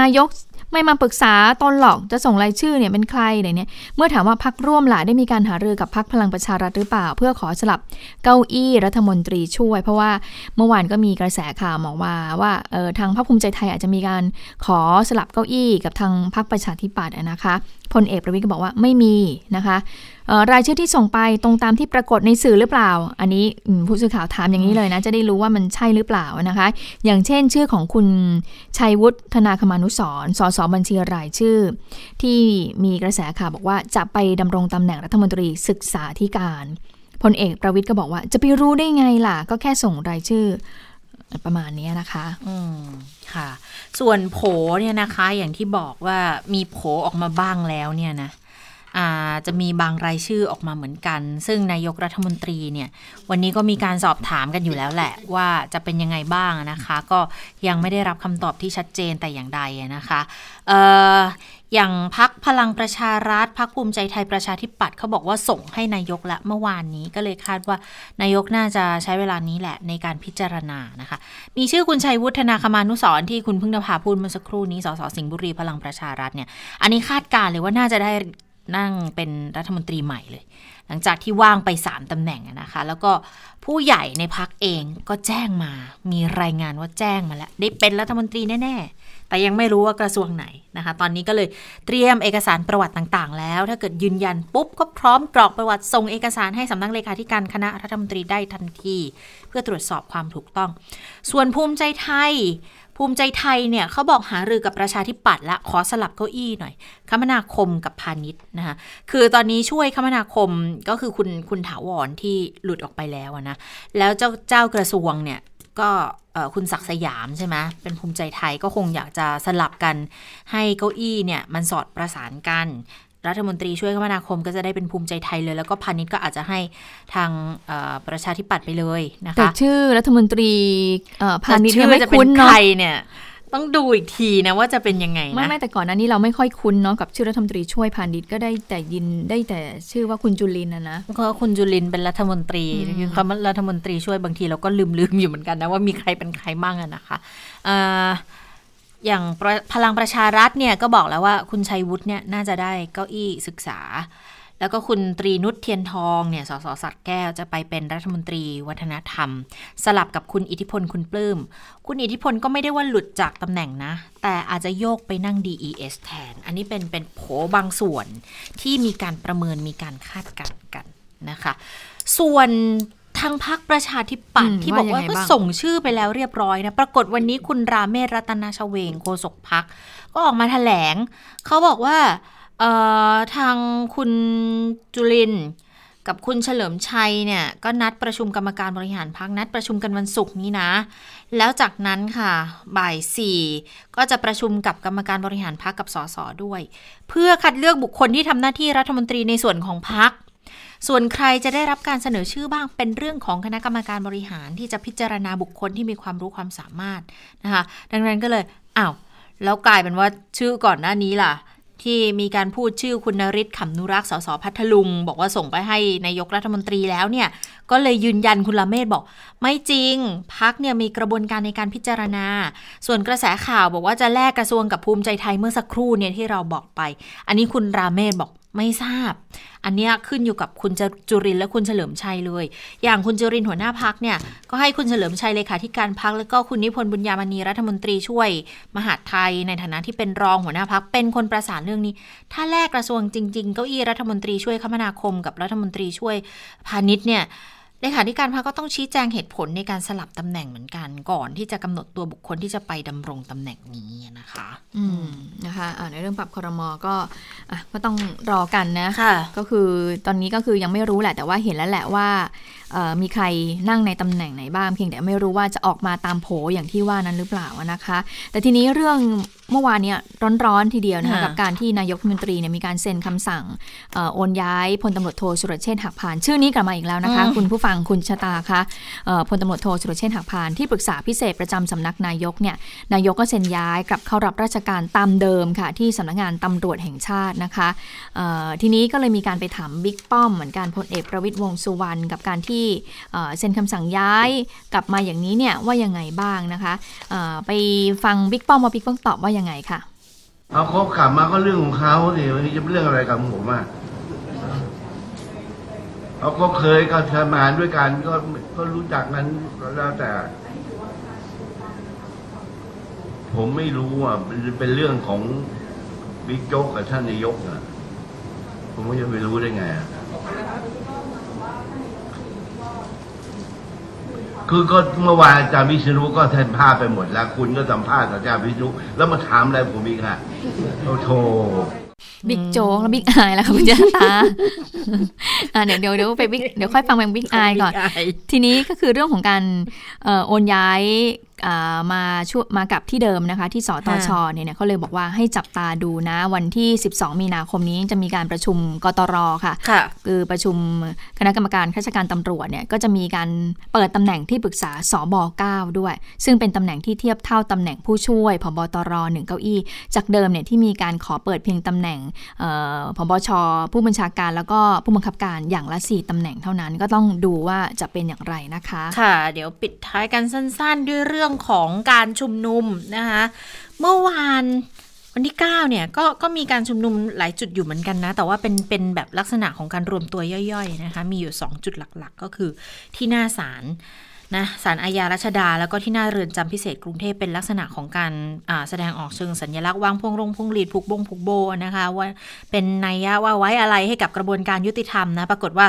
นายก ไม่มาปรึกษาตนหรอกจะส่งรายชื่อเนี่ยเป็นใครอะไรเนี่ยเมื่อถามว่าพักร่วมหล่ะได้มีการหารือกับพักพลังประชารัฐหรือเปล่า เพื่อขอสลับเก้าอี้รัฐมนตรีช่วย เพราะว่าเมื่อวานก็มีกระแสข่าวบอกว่าว่าเออทางพรรคภูมิใจไทยอาจจะมีการขอสลับเก้าอี้กับทางพรรคประชาธิปัตย์นะคะพลเอกประวิทย์ก็บอกว่าไม่มีนะคะรายชื่อที่ส่งไปตรงตามที่ปรากฏในสื่อหรือเปล่า อันนี้ผู้สื่อข่าวถามอย่างนี้เลยนะ จะได้รู้ว่ามันใช่หรือเปล่านะคะ อย่างเช่น ชื่อของคุณชัยวุฒิธนาคมานุสรสสบัญชีรายชื่อ ที่มีกระแสข่าวบอกว่าจะไปดำรงตำแหน่งรัฐมนตรีศึกษาธิการพลเอกประวิทย์ก็บอกว่าจะไปรู้ได้ไงล่ะ ก็แค่ส่งรายชื่อ ประมาณนี้นะคะ อืมค่ะ ส่วนโผเนี่ยนะคะ อย่างที่บอกว่ามีโผออกมาบ้างแล้วเนี่ยนะอ่าจะมีบางรายชื่อออกมาเหมือนกัน ซึ่งนายกรัฐมนตรีเนี่ย วันนี้ก็มีการสอบถามกันอยู่แล้วแหละ ว่าจะเป็นยังไงบ้างนะคะ ก็ยังไม่ได้รับคำตอบที่ชัดเจนแต่อย่างใดนะคะเอ่ อย่างพักพลังประชารัฐพักภูมิใจไทยประชาธิปัตย์เขาบอกว่าส่งให้นายกละเมื่อวานนี้ก็เลยคาดว่านายกน่าจะใช้เวลานี้แหละในการพิจารณานะคะ มีชื่อคุณชัยวุฒนาคมานุสรณ์ที่คุณพึ่งนภาพูดเมื่อสักครู่นี้สสสิงห์บุรีพลังประชารัฐเนี่ยอันนี้คาดการณ์เลยว่าน่าจะได้นั่งเป็นรัฐมนตรีใหม่เลย หลังจากที่ว่างไป 3ตำแหน่งนะคะ แล้วก็ผู้ใหญ่ในพักเองก็แจ้งมา มีรายงานว่าแจ้งมาแล้ว ได้เป็นรัฐมนตรีแน่ๆ แต่ยังไม่รู้ว่ากระทรวงไหนนะคะ ตอนนี้ก็เลยเตรียมเอกสารประวัติต่างๆ แล้ว ถ้าเกิดยืนยันปุ๊บก็พร้อมกรอกประวัติส่งเอกสารให้สำนักเลขาธิการคณะรัฐมนตรีได้ทันที เพื่อตรวจสอบความถูกต้อง ส่วนภูมิใจไทยภูมิใจไทยเนี่ยเขาบอกหารือกับประชาธิปัตย์ละขอสลับเก้าอี้หน่อย คมนาคมกับพาณิชย์นะคะคือตอนนี้ช่วยคมนาคมก็คือคุณคุณถาวรที่หลุดออกไปแล้วนะแล้วเจ้าเจ้ากระทรวงเนี่ย ก็เอ่อคุณศักดิ์สยามใช่ไหมเป็นภูมิใจไทยก็คงอยากจะสลับกันให้เก้าอี้เนี่ยมันสอดประสานกัน รัฐมนตรีช่วยคมนาคมก็จะได้เป็นภูมิใจไทยเลย แล้วก็พาณิชย์ก็อาจจะให้ทางเอ่อประชาธิปัตย์ไปเลยนะคะแต่ชื่อรัฐมนตรีเอ่อพาณิชย์แต่ชื่ยังอไม่จะเป็นคุ้นใคเนาะรเนี่ย ต้องดูอีกทีนะว่าจะเป็นยังไงไม่นะไม่แต่ก่อนหน้านี้เราไม่ค่อยคุ้นเนาะกับชื่อรัฐมนตรีช่วยพาณิชย์ก็ได้แต่ยินได้แต่ชื่อว่าคุณจุลินนะนะก็คุณจุลินเป็นรัฐมนตรีอืมคือคำว่ารัฐมนตรีช่วยบางทีเราก็ลืมลืมๆอยู่เหมือนกันนะว่ามีใครเป็นใครบ้างอะนะคะเอ่ออย่างประพลังประชารัฐเนี่ยก็บอกแล้วว่าคุณชัยวุฒิเนี่ยน่าจะได้เก้าอี้ศึกษา แล้วก็คุณตรีนุชเทียนทองเนี่ย สสสัตว์แก้วจะไปเป็นรัฐมนตรีวัฒนธรรม สลับกับคุณอิทธิพลคุณปลื้ม คุณอิทธิพลก็ไม่ได้ว่าหลุดจากตำแหน่งนะ แต่อาจจะโยกไปนั่ง DES แทน อันนี้เป็นเป็นโผบางส่วนที่มีการประเมินมีการคาดการณ์กันนะคะ ส่วนทางพักประชาธิปัตอืย์มที่บอกว่าว่ายังไงก็บ้างส่งชื่อไปแล้วเรียบร้อยนะ ปรากฏวันนี้คุณราเมศรัตนชเวงโฆษกพักก็ออกมาแถลง เขาบอกว่าเอ่อ ทางคุณจุลินกับคุณเฉลิมชัยเนี่ยก็นัดประชุมกรรมการบริหารพักนัดประชุมกันวันศุกร์นี้นะ แล้วจากนั้นค่ะบ่ายสี่ก็จะประชุมกับกรรมการบริหารพักกับสสด้วย เพื่อคัดเลือกบุคคลที่ทำหน้าที่รัฐมนตรีในส่วนของพักส่วนใครจะได้รับการเสนอชื่อบ้างเป็นเรื่องของคณะกรรมการบริหารที่จะพิจารณาบุคคลที่มีความรู้ความสามารถนะคะดังนั้นก็เลยอ้าวแล้วกลายเป็นว่าชื่อก่อนหน้านี้ล่ะ ที่มีการพูดชื่อคุณนริศขำนุรักษ์สสพัทลุง บอกว่าส่งไปให้นายกรัฐมนตรีแล้วเนี่ย ก็เลยยืนยันคุณละเมศบอก ไม่จริงพักเนี่ยมีกระบวนการในการพิจารณา ส่วนกระแสข่าวบอกว่าจะแลกกระทรวงกับภูมิใจไทยเมื่อสักครู่เนี่ยที่เราบอกไป อันนี้คุณราเมศบอก ไม่ทราบ อันเนี้ยขึ้นอยู่กับคุณจจุรินและคุณเฉลิมชัยเลย อย่างคุณจุรินหัวหน้าพักเนี่ย ก็ให้คุณเฉลิมชัยเลขาธิการพักแล้วก็คุณนิพนธ์บุญญามณีรัฐมนตรีช่วย มหาดไทยในฐานะที่เป็นรองหัวหน้าพักเป็นคนประสานเรื่องนี้ ถ้าแลกกระทรวงจริง ๆ เก้าอี้รัฐมนตรีช่วยคมนาคมกับรัฐมนตรีช่วยพาณิชย์เนี่ย เลขาธิการพรรคก็ต้องชี้แจงเหตุผลในการสลับตำแหน่งเหมือนกัน ก่อนที่จะกำหนดตัวบุคคลที่จะไปดำรงตำแหน่งนี้นะคะ อืมนะคะอ่าในเรื่องปรับครมก็อะก็ต้องรอกันนะค่ะก็คือตอนนี้ก็คือยังไม่รู้แหละแต่ว่าเห็นแล้วแหละว่าเอ่อ มีใครนั่งในตำแหน่งไหนบ้างเพียงแต่ไม่รู้ว่าจะออกมาตามโผอย่างที่ว่านั้นหรือเปล่านะคะ แต่ทีนี้เรื่องเมื่อวานเนี้ร้อนๆทีเดียวนะคะค่ะกับการที่นายกรัฐมนตรีเนี่ยมีการเซ็นคำสั่งเออโอนย้ายพลตำรวจโทสุรเชษฐ์หักพาน ชื่อนี้กลับมาอีกแล้วนะคะ คุณผู้ฟังคุณชะตาคะเอ่อพลตำรวจโทสุรเชษฐ์หักพานที่ปรึกษาพิเศษประจำสำนักนายกเนี่ยนายกก็เซ็นย้ายกลับเข้ารับราชการตามเดิมค่ะ ที่สำนักงานตำรวจแห่งชาตินะคะเอ่อทีนี้ก็เลยมีการไปถามบิ๊กป้อมเหมือนกันพลเอกประวิตยวงษ์สุวรรณกับการที่เอ่เซ็นคำสั่งย้ายกลับมาอย่างนี้เนี่ยว่ายังไงบ้างนะคะไปฟังบิ๊กป้อมว่าบิ๊กป้อมตอบว่ายังไงค่ะเอาเขาขับมาก็เรื่องของเขาสิวันนี้จะเป็นเรื่องอะไรกับผมอะเขาก็เคยก็ทำงานด้วยกันก็ก็รู้จักนั้นแล้วแต่ ผมไม่รู้อะมันเป็นเรื่องของบิ๊กโจ๊กกับท่านนายกอะผมก็จะไปรู้ได้ไงอะ คือก็เมื่อวานอาจารย์วิษณุก็แทนภาพไปหมดแล้ว คุณก็สัมภาษณ์อาจารย์วิษณุแล้วมาถามอะไรผมอีกอะโอ้โธบิ๊กโจ๊กแล้วบิ๊กอายแล้วค่ะคุณเจษตาอ่าเดี๋ยวเดี๋ยวเดี๋ยวไปบิ๊กเดี๋ยวค่อยฟังแบงบิ๊กอายก่อน ทีนี้ก็คือเรื่องของการโอนย้ายมาช่วมากับที่เดิมนะคะที่สตชเนี่ยเขาเลยบอกว่าให้จับตาดูนะวันที่ 12 มีนาคมนี้จะมีการประชุมกตรค่ะค่ะคือประชุมคณะกรรมการข้าราชการตำรวจเนี่ยก็จะมีการเปิดตำแหน่งที่ปรึกษาสบ9ด้วย ซึ่งเป็นตำแหน่งที่เทียบเท่าตำแหน่งผู้ช่วยพบตรหนึ่งเก้าอี้ จากเดิมเนี่ยที่มีการขอเปิดเพียงตำแหน่งพบช ผู้บัญชาการแล้วก็ผู้บังคับการอย่างละ 4ตำแหน่งเท่านั้น ก็ต้องดูว่าจะเป็นอย่างไรนะคะ ค่ะ เดี๋ยวปิดท้ายกันสั้น ๆ ด้วยเรื่อง่องของการชุมนุมนะคะเมื่อวานวันที่ 9 เนี่ยก็ก็มีการชุมนุมหลายจุดอยู่เหมือนกันนะ แต่ว่าเป็นเป็นแบบลักษณะของการรวมตัวย่อยๆนะคะ มีอยู่ 2 จุดหลักๆ ก็คือที่หน้าศาลนะสารอาญารัชดา แล้วก็ที่หน้าเรือนจำพิเศษกรุงเทพเป็นลักษณะของการแสดงออกเชิงสัญลักษณ์วางพวงรงพวงหลีดผูกบงผูกโบนะคะ ว่าเป็นนัยยะว่าไว้อะไรให้กับกระบวนการยุติธรรมนะ ปรากฏว่า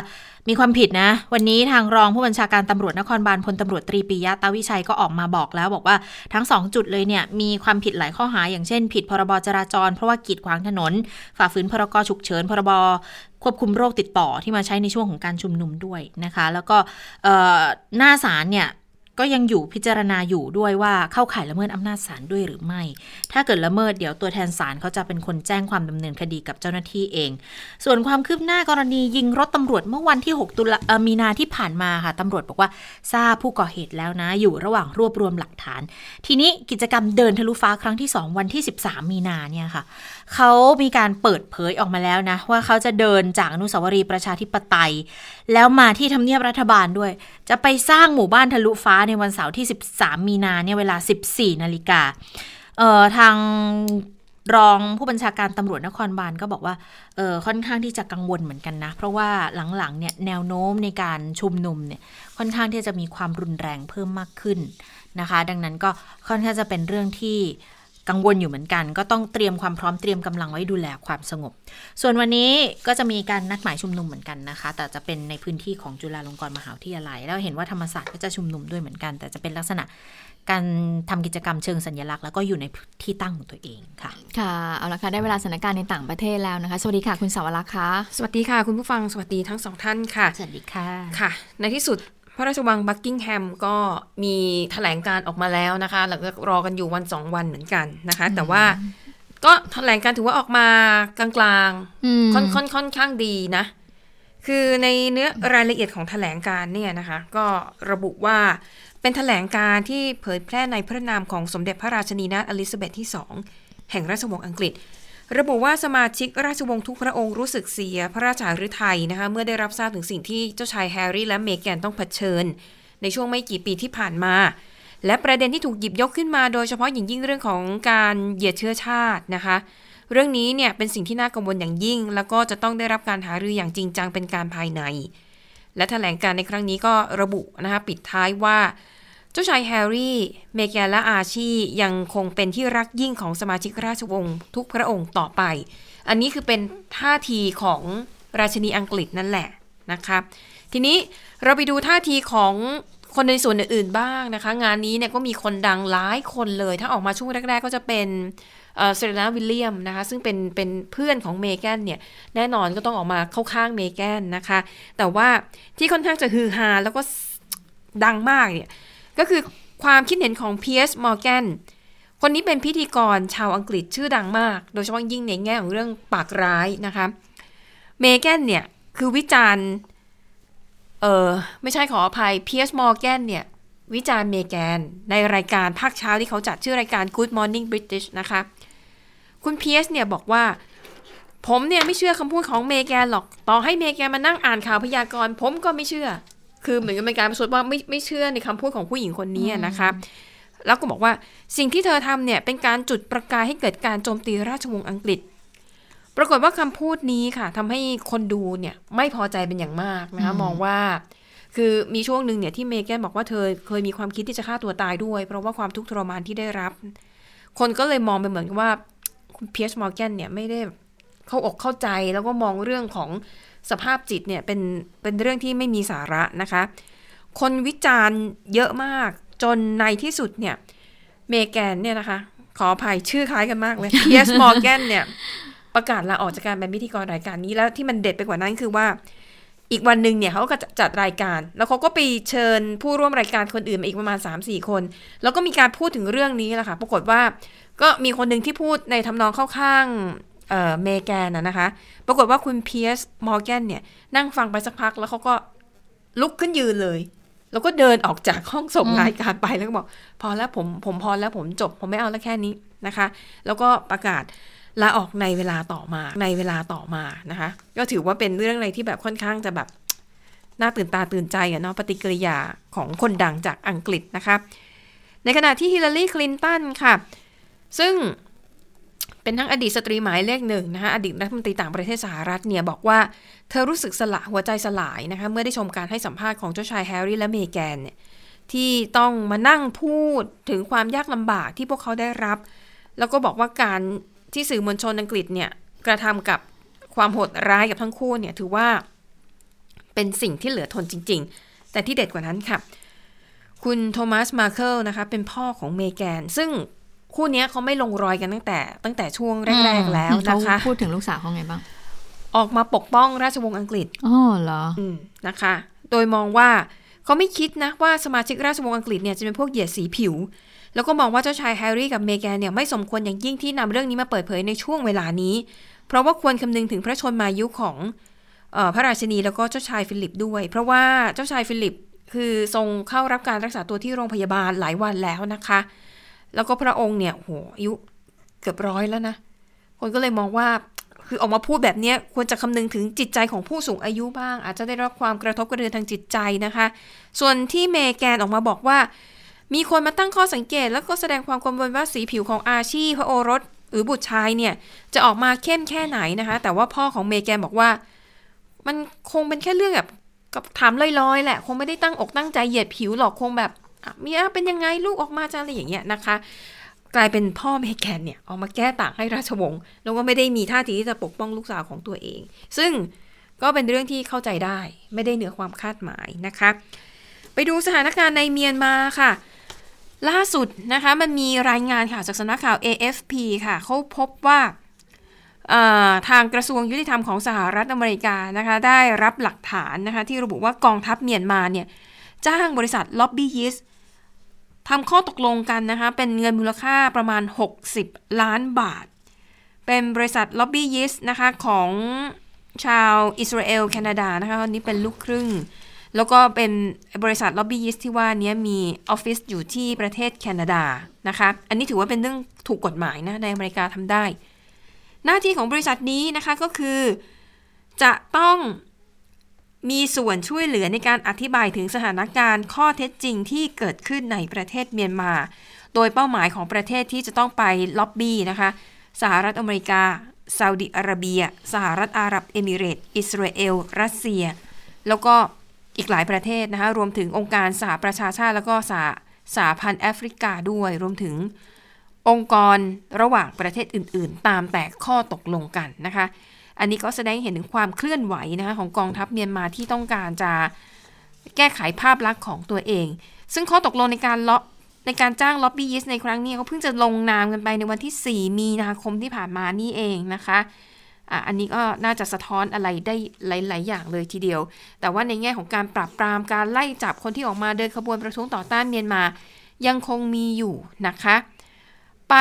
มีความผิดนะ วันนี้ทางรองผู้บัญชาการตำรวจนครบาลพลตำรวจตรีปิยะตาวิชัยก็ออกมาบอกแล้วบอกว่าทั้ง 2 จุดเลยเนี่ยมีความผิดหลายข้อหาอย่างเช่น ผิดพรบจราจร เพราะว่ากีดขวางถนน ฝ่าฝืนพรกฉุกเฉิน พรบควบคุมโรคติดต่อที่มาใช้ในช่วงของการชุมนุมด้วยนะคะ แล้วก็หน้าศาลเนี่ย ก็ยังอยู่พิจารณาอยู่ด้วยว่าเข้าข่ายละเมิดอำนาจศาลด้วยหรือไม่ ถ้าเกิดละเมิดเดี๋ยวตัวแทนศาลเขาจะเป็นคนแจ้งความดำเนินคดีกับเจ้าหน้าที่เอง ส่วนความคืบหน้ากรณียิงรถตำรวจเมื่อวันที่ 6 ตุลามีนาที่ผ่านมาค่ะตำรวจบอกว่าทราบผู้ก่อเหตุแล้วนะ อยู่ระหว่างรวบรวมหลักฐาน ทีนี้กิจกรรมเดินทะลุฟ้าครั้งที่ 2 วันที่ 13 มีนาเนี่ยค่ะ เขามีการเปิดเผยออกมาแล้วนะ ว่าเขาจะเดินจากอนุสาวรีย์ประชาธิปไตย แล้วมาที่ทำเนียบรัฐบาลด้วย จะไปสร้างหมู่บ้านทะลุฟ้าในวันเสาร์ที่ 13 มีนาเนี่ยเวลา 14 นาฬิกาเอ่อทางรองผู้บัญชาการตำรวจนครบาลก็บอกว่าเออค่อนข้างที่จะกังวลเหมือนกันนะ เพราะว่าหลังๆเนี่ยแนวโน้มในการชุมนุมเนี่ยค่อนข้างที่จะมีความรุนแรงเพิ่มมากขึ้นนะคะ ดังนั้นก็ค่อนข้างจะเป็นเรื่องที่ กังวลอยู่เหมือนกัน ก็ต้องเตรียมความพร้อมเตรียมกำลังไว้ดูแลความสงบ ส่วนวันนี้ก็จะมีการนัดหมายชุมนุมเหมือนกันนะคะ แต่จะเป็นในพื้นที่ของจุฬาลงกรณ์มหาวิทยาลัย แล้วเห็นว่าธรรมศาสตร์ก็จะชุมนุมด้วยเหมือนกัน แต่จะเป็นลักษณะการทำกิจกรรมเชิงสัญลักษณ์แล้วก็อยู่ในที่ตั้งของตัวเองค่ะ ค่ะ เอาละค่ะ ได้เวลาสถานการณ์ในต่างประเทศแล้วนะคะ สวัสดีค่ะคุณสาวรักษ์ค่ะ สวัสดีค่ะ คุณผู้ฟัง สวัสดีทั้งสองท่านค่ะ สวัสดีค่ะ ค่ะ ในที่สุด พระราชวังบักกิงแฮมก็มีถแถลงการออกมาแล้วนะคะหลังจากรอกันอยู่วันสองวันเหมือนกันนะคะ แต่ว่าก็ถแถลงการถือว่าออกมากลางๆค่อนค่อนค่อนข้างดีนะ คือในเนื้อรายละเอียดของถแถลงการเนี่ยนะคะ ก็ระบุว่าเป็นถแถลงการที่เผยแพร่ในพระนามของสมเด็จพระราชนีนาถอลิซาเบธที่สองแห่งราชวงศ์อังกฤษ ระบุว่าสมาชิกราชวงศ์ทุกพระองค์รู้สึกเสียพระราชาฤทัยนะคะเมื่อได้รับทราบถึงสิ่งที่เจ้าชายแฮร์รี่และเมแกนต้องเผชิญ ในช่วงไม่กี่ปีที่ผ่านมา และประเด็นที่ถูกหยิบยกขึ้นมา โดยเฉพาะอย่างยิ่งเรื่องของการเหยียดเชื้อชาตินะคะ เรื่องนี้เนี่ยเป็นสิ่งที่น่ากังวลอย่างยิ่ง แล้วก็จะต้องได้รับการหารืออย่างจริงจังเป็นการภายใน และแถลงการในครั้งนี้ก็ระบุนะคะปิดท้ายว่า เจ้าชายแฮร์รี่ เมแกนและอาชียังคงเป็นที่รักยิ่งของสมาชิกราชวงศ์ทุกพระองค์ต่อไป อันนี้คือเป็นท่าทีของราชินีอังกฤษนั่นแหละนะคะทีนี้เราไปดูท่าทีของคนในส่วนอื่นๆบ้างนะคะ งานนี้เนี่ยก็มีคนดังหลายคนเลย ถ้าออกมาช่วงแรก ๆ ก็จะเป็นเซเรนาวิลเลียมนะคะ ซึ่งเป็นเป็นเพื่อนของเมแกนเนี่ย แน่นอนก็ต้องออกมาเข้าข้างเมแกนนะคะ แต่ว่าที่ค่อนข้างจะฮือฮาแล้วก็ดังมากเนี่ย ก็คือความคิดเห็นของเพียร์สมอร์แกนคนนี้เป็นพิธีกรชาวอังกฤษชื่อดังมาก โดยเฉพาะยิ่งในแง่ของเรื่องปากร้ายนะคะเมแกนเนี่ย คือวิจารณ์ เออไม่ใช่ขออภัยเพียร์สมอร์แกนเนี่ย วิจารณ์เมแกนในรายการภาคเช้าที่เขาจัดชื่อรายการ Good Morning Britain นะคะ คุณเพียร์สเนี่ยบอกว่า ผมเนี่ยไม่เชื่อคำพูดของเมแกนหรอก ต่อให้เมแกนมานั่งอ่านข่าวพยากรณ์ผมก็ไม่เชื่อ คือเหมือนกับเป็นการประชดว่าไม่ไม่เชื่อในคำพูดของผู้หญิงคนนี้นะคะแล้วก็บอกว่าสิ่งที่เธอทำเนี่ยเป็นการจุดประกายให้เกิดการโจมตีราชวงศ์อังกฤษ ปรากฏว่าคำพูดนี้ค่ะทำให้คนดูเนี่ยไม่พอใจเป็นอย่างมากนะคะมองว่าคือมีช่วงหนึ่งเนี่ยที่เมแกนบอกว่าเธอเคยมีความคิดที่จะฆ่าตัวตายด้วย เพราะว่าความทุกข์ทรมานที่ได้รับ คนก็เลยมองไปเหมือนกับว่าคุณเพียร์สมอร์แกนเนี่ยไม่ได้เข้าอกเข้าใจแล้วก็มองเรื่องของ สภาพจิตเนี่ยเป็นเป็นเรื่องที่ไม่มีสาระนะคะ คนวิจารณ์เยอะมากจนในที่สุดเนี่ยเมแกนเนี่ยนะคะ ขออภัยชื่อคล้ายกันมากเลยเพียร์สมอร์แกนเนี่ยประกาศลาออกจากการเป็นพิธีกรรายการนี้แล้วที่มันเด็ดไปกว่านั้นคือว่า อีกวันหนึ่งเนี่ยเขาก็จะจัดรายการ แล้วเขาก็ไปเชิญผู้ร่วมรายการคนอื่นมาอีกประมาณ 3-4 คน แล้วก็มีการพูดถึงเรื่องนี้แหละค่ะ ปรากฏว่าก็มีคนหนึ่งที่พูดในทำนองเข้าข้าง เมแกนนะนะคะ ปรากฏว่าคุณเพียสมอร์แกนเนี่ย นั่งฟังไปสักพักแล้วเขาก็ลุกขึ้นยืนเลย แล้วก็เดินออกจากห้องส่งรายการไปแล้วก็บอก พอแล้วผมผมพอแล้วผมจบ ผมไม่เอาแล้วแค่นี้นะคะ แล้วก็ประกาศลาออกในเวลาต่อมาในเวลาต่อมานะคะ ก็ถือว่าเป็นเรื่องอะไรที่แบบค่อนข้างจะแบบน่าตื่นตาตื่นใจอะเนาะปฏิกิริยาของคนดังจากอังกฤษนะคะ ในขณะที่ฮิลลารีคลินตันค่ะ ซึ่ง เป็นทั้งอดีตสตรีหมายเลขหนึ่งนะคะอดีตรัฐมนตรีต่างประเทศสหรัฐเนี่ยบอกว่าเธอรู้สึกสละหัวใจสลายนะคะเมื่อได้ชมการให้สัมภาษณ์ของเจ้าชายแฮร์รี่และเมแกนเนี่ยที่ต้องมานั่งพูดถึงความยากลำบากที่พวกเขาได้รับ แล้วก็บอกว่าการที่สื่อมวลชนอังกฤษเนี่ยกระทำกับความโหดร้ายกับทั้งคู่เนี่ยถือว่าเป็นสิ่งที่เหลือทนจริง ๆ แต่ที่เด็ดกว่านั้นค่ะ คุณโทมัสมาร์เคิลนะคะเป็นพ่อของเมแกน ซึ่ง คู่เนี้ยเขาไม่ลงรอยกันตั้งแต่ ตั้งแต่ช่วงแรก ๆ แล้วนะคะเขาพูดถึงลูกสาวเขาไงบ้าง ออกมาปกป้องราชวงศ์อังกฤษอ๋อเหรออืมนะคะ โดยมองว่าเขาไม่คิดนะว่าสมาชิกราชวงศ์อังกฤษเนี่ยจะเป็นพวกเหยียดสีผิว แล้วก็มองว่าเจ้าชายแฮร์รี่กับเมแกนเนี่ยไม่สมควรอย่างยิ่งที่นำเรื่องนี้มาเปิดเผยในช่วงเวลานี้ เพราะว่าควรคำนึงถึงพระชนมายุของเออพระราชินีแล้วก็เจ้าชายฟิลิปด้วย เพราะว่าเจ้าชายฟิลิปคือทรงเข้ารับการรักษาตัวที่โรงพยาบาลหลายวันแล้วนะคะ แล้วก็พระองค์เนี่ยโหอายุเกือบร้อยแล้วนะ คนก็เลยมองว่าคือออกมาพูดแบบนี้ควรจะคำนึงถึงจิตใจของผู้สูงอายุบ้าง อาจจะได้รับความกระทบกระเทือนทางจิตใจนะคะ ส่วนที่เมแกนออกมาบอกว่า มีคนมาตั้งข้อสังเกต แล้วก็แสดงความกังวลว่าสีผิวของอาชีพระโอรส หรือบุตรชายเนี่ย จะออกมาเข้มแค่ไหนนะคะ แต่ว่าพ่อของเมแกนบอกว่า มันคงเป็นแค่เรื่องแบบกับถามลอยๆแหละ คงไม่ได้ตั้งอกตั้งใจเหยียดผิวหรอกคงแบบ เมียเป็นยังไงลูกออกมาจะอะไรอย่างเงี้ยนะคะ กลายเป็นพ่อเมแกนเนี่ยออกมาแก้ต่างให้ราชวงศ์แล้วก็ไม่ได้มีท่าทีที่จะปกป้องลูกสาวของตัวเอง ซึ่งก็เป็นเรื่องที่เข้าใจได้ไม่ได้เหนือความคาดหมายนะคะไปดูสถานการณ์ในเมียนมาค่ะ ล่าสุดนะคะมันมีรายงานข่าวจากสำนักข่าว AFP ค่ะเขาพบว่าทางกระทรวงยุติธรรมของสหรัฐอเมริกานะคะได้รับหลักฐานนะคะที่ระบุว่ากองทัพเมียนมาเนี่ยจ้างบริษัทล็อบบี้ยิส ทำข้อตกลงกันนะคะ เป็นเงินมูลค่าประมาณ 60 ล้านบาท เป็นบริษัทล็อบบี้ยิสนะคะของชาวอิสราเอล แคนาดานะคะคนนี้เป็นลูกครึ่ง แล้วก็เป็นบริษัทล็อบบี้ยิสที่ว่านี้มีออฟฟิศอยู่ที่ประเทศแคนาดานะคะ อันนี้ถือว่าเป็นเรื่องถูกกฎหมายนะในอเมริกาทำได้ หน้าที่ของบริษัทนี้นะคะก็คือ จะต้อง มีส่วนช่วยเหลือในการอธิบายถึงสถานการณ์ข้อเท็จจริงที่เกิดขึ้นในประเทศเมียนมา โดยเป้าหมายของประเทศที่จะต้องไปล็อบบี้นะคะสหรัฐอเมริกาซาอุดิอาระเบีย สหรัฐอาหรับเอมิเรต์อิสราเอล รัสเซีย แล้วก็อีกหลายประเทศนะคะรวมถึงองค์การสหประชาชาติ แล้วก็สหสหพันธ์แอฟริกาด้วย รวมถึงองค์กรระหว่างประเทศอื่น ๆ ตามแต่ข้อตกลงกันนะคะ อันนี้ก็แสดงให้เห็นถึงความเคลื่อนไหวนะคะของกองทัพเมียนมาที่ต้องการจะแก้ไขภาพลักษณ์ของตัวเอง ซึ่งข้อตกลงในการล็อในการจ้างล็อบบี้ยิสในครั้งนี้เขาเพิ่งจะลงนามกันไปในวันที่ 4 มีนาคมที่ผ่านมานี่เองนะคะอะอันนี้ก็น่าจะสะท้อนอะไรได้หลาย ๆ อย่างเลยทีเดียว แต่ว่าในแง่ของการปราบปรามการไล่จับคนที่ออกมาเดินขบวนประท้วงต่อต้านเมียนมา ยังคงมีอยู่นะคะ ไป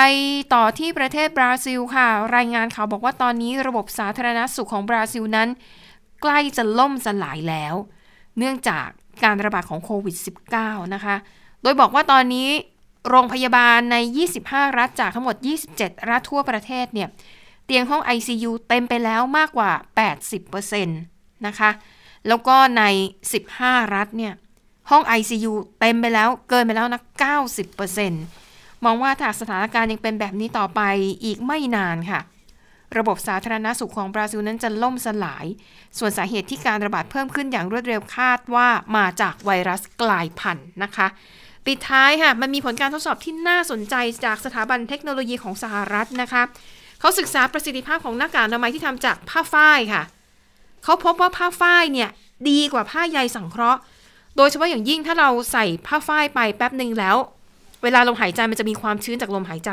ต่อที่ประเทศบราซิลค่ะ รายงานข่าวบอกว่าตอนนี้ระบบสาธารณสุขของบราซิลนั้น ใกล้จะล่มสลายแล้ว เนื่องจากการระบาดของโควิด -19 นะคะ โดยบอกว่าตอนนี้โรงพยาบาลใน 25 รัฐจากทั้งหมด 27 รัฐทั่วประเทศเนี่ย เตียงห้อง ICU เต็มไปแล้วมากกว่า 80%นะคะ แล้วก็ใน 15 รัฐเนี่ย ห้อง ICU เต็มไปแล้วเกินไปแล้วนะ90% มองว่าถ้าสถานการณ์ยังเป็นแบบนี้ต่อไปอีกไม่นานค่ะ ระบบสาธารณสุขของบราซิลนั้นจะล่มสลาย ส่วนสาเหตุที่การระบาดเพิ่มขึ้นอย่างรวดเร็วคาดว่ามาจากไวรัสกลายพันธุ์นะคะ ปิดท้ายค่ะ มันมีผลการทดสอบที่น่าสนใจจากสถาบันเทคโนโลยีของสหรัฐนะคะ เขาศึกษาประสิทธิภาพของหน้ากากอนามัยที่ทำจากผ้าฝ้ายค่ะ เขาพบว่าผ้าฝ้ายเนี่ยดีกว่าผ้าใยสังเคราะห์ โดยเฉพาะอย่างยิ่งถ้าเราใส่ผ้าฝ้ายไปแป๊บหนึ่งแล้ว เวลาลมหายใจมันจะมีความชื้นจากลมหายใจ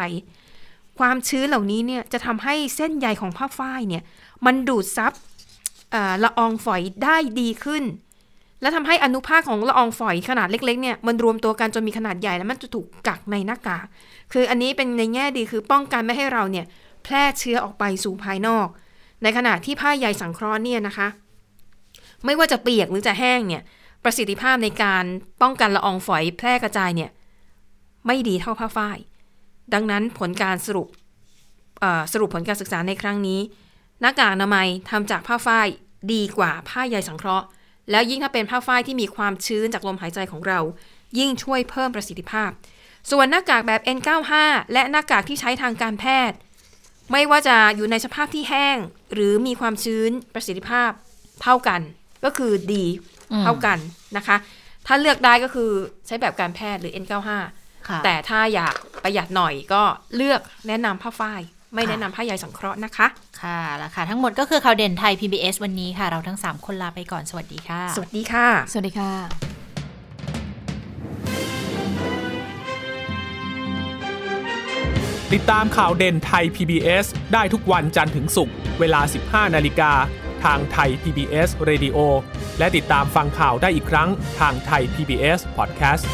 ความชื้นเหล่านี้เนี่ยจะทำให้เส้นใยของผ้าฝ้ายเนี่ยมันดูดซับละอองฝอยได้ดีขึ้น และทำให้อนุภาคของละอองฝอยขนาดเล็กๆเนี่ยมันรวมตัวกันจนมีขนาดใหญ่แล้วมันจะถูกกักในหน้ากากคืออันนี้เป็นในแง่ดีคือป้องกันไม่ให้เราเนี่ยแพร่เชื้อออกไปสู่ภายนอก ในขณะที่ผ้าใยสังเคราะห์เนี่ยนะคะ ไม่ว่าจะเปียกหรือจะแห้งเนี่ยประสิทธิภาพในการป้องกันละอองฝอยแพร่กระจายเนี่ย ไม่ดีเท่าผ้าฝ้าย ดังนั้นผลการสรุปสรุปผลการศึกษาในครั้งนี้ หน้ากากอนามัยทำจากผ้าฝ้ายดีกว่าผ้าใยสังเคราะห์ แล้วยิ่งถ้าเป็นผ้าฝ้ายที่มีความชื้นจากลมหายใจของเรา ยิ่งช่วยเพิ่มประสิทธิภาพ ส่วนหน้ากากแบบ N95 และหน้ากากที่ใช้ทางการแพทย์ ไม่ว่าจะอยู่ในสภาพที่แห้ง หรือมีความชื้นประสิทธิภาพเท่ากัน ก็คือดีเท่ากันนะคะ ถ้าเลือกได้ก็คือใช้แบบการแพทย์หรือ N95 แต่ถ้าอยากประหยัดหน่อยก็เลือกแนะนำผ้าฝ้าย ไม่ค่ะแนะนำผ้าใยสังเคราะห์นะคะ ค่ะแล้วค่ะ ทั้งหมดก็คือข่าวเด่นไทย PBS วันนี้ค่ะ เราทั้ง 3 คนลาไปก่อนสวัสดีค่ะ สวัสดีค่ะ สวัสดีค่ะ ติดตามข่าวเด่นไทย PBS ได้ทุกวันจันทร์ถึงศุกร์เวลา 15 นาฬิกาทางไทย PBS Radio และติดตามฟังข่าวได้อีกครั้งทางไทย PBS Podcast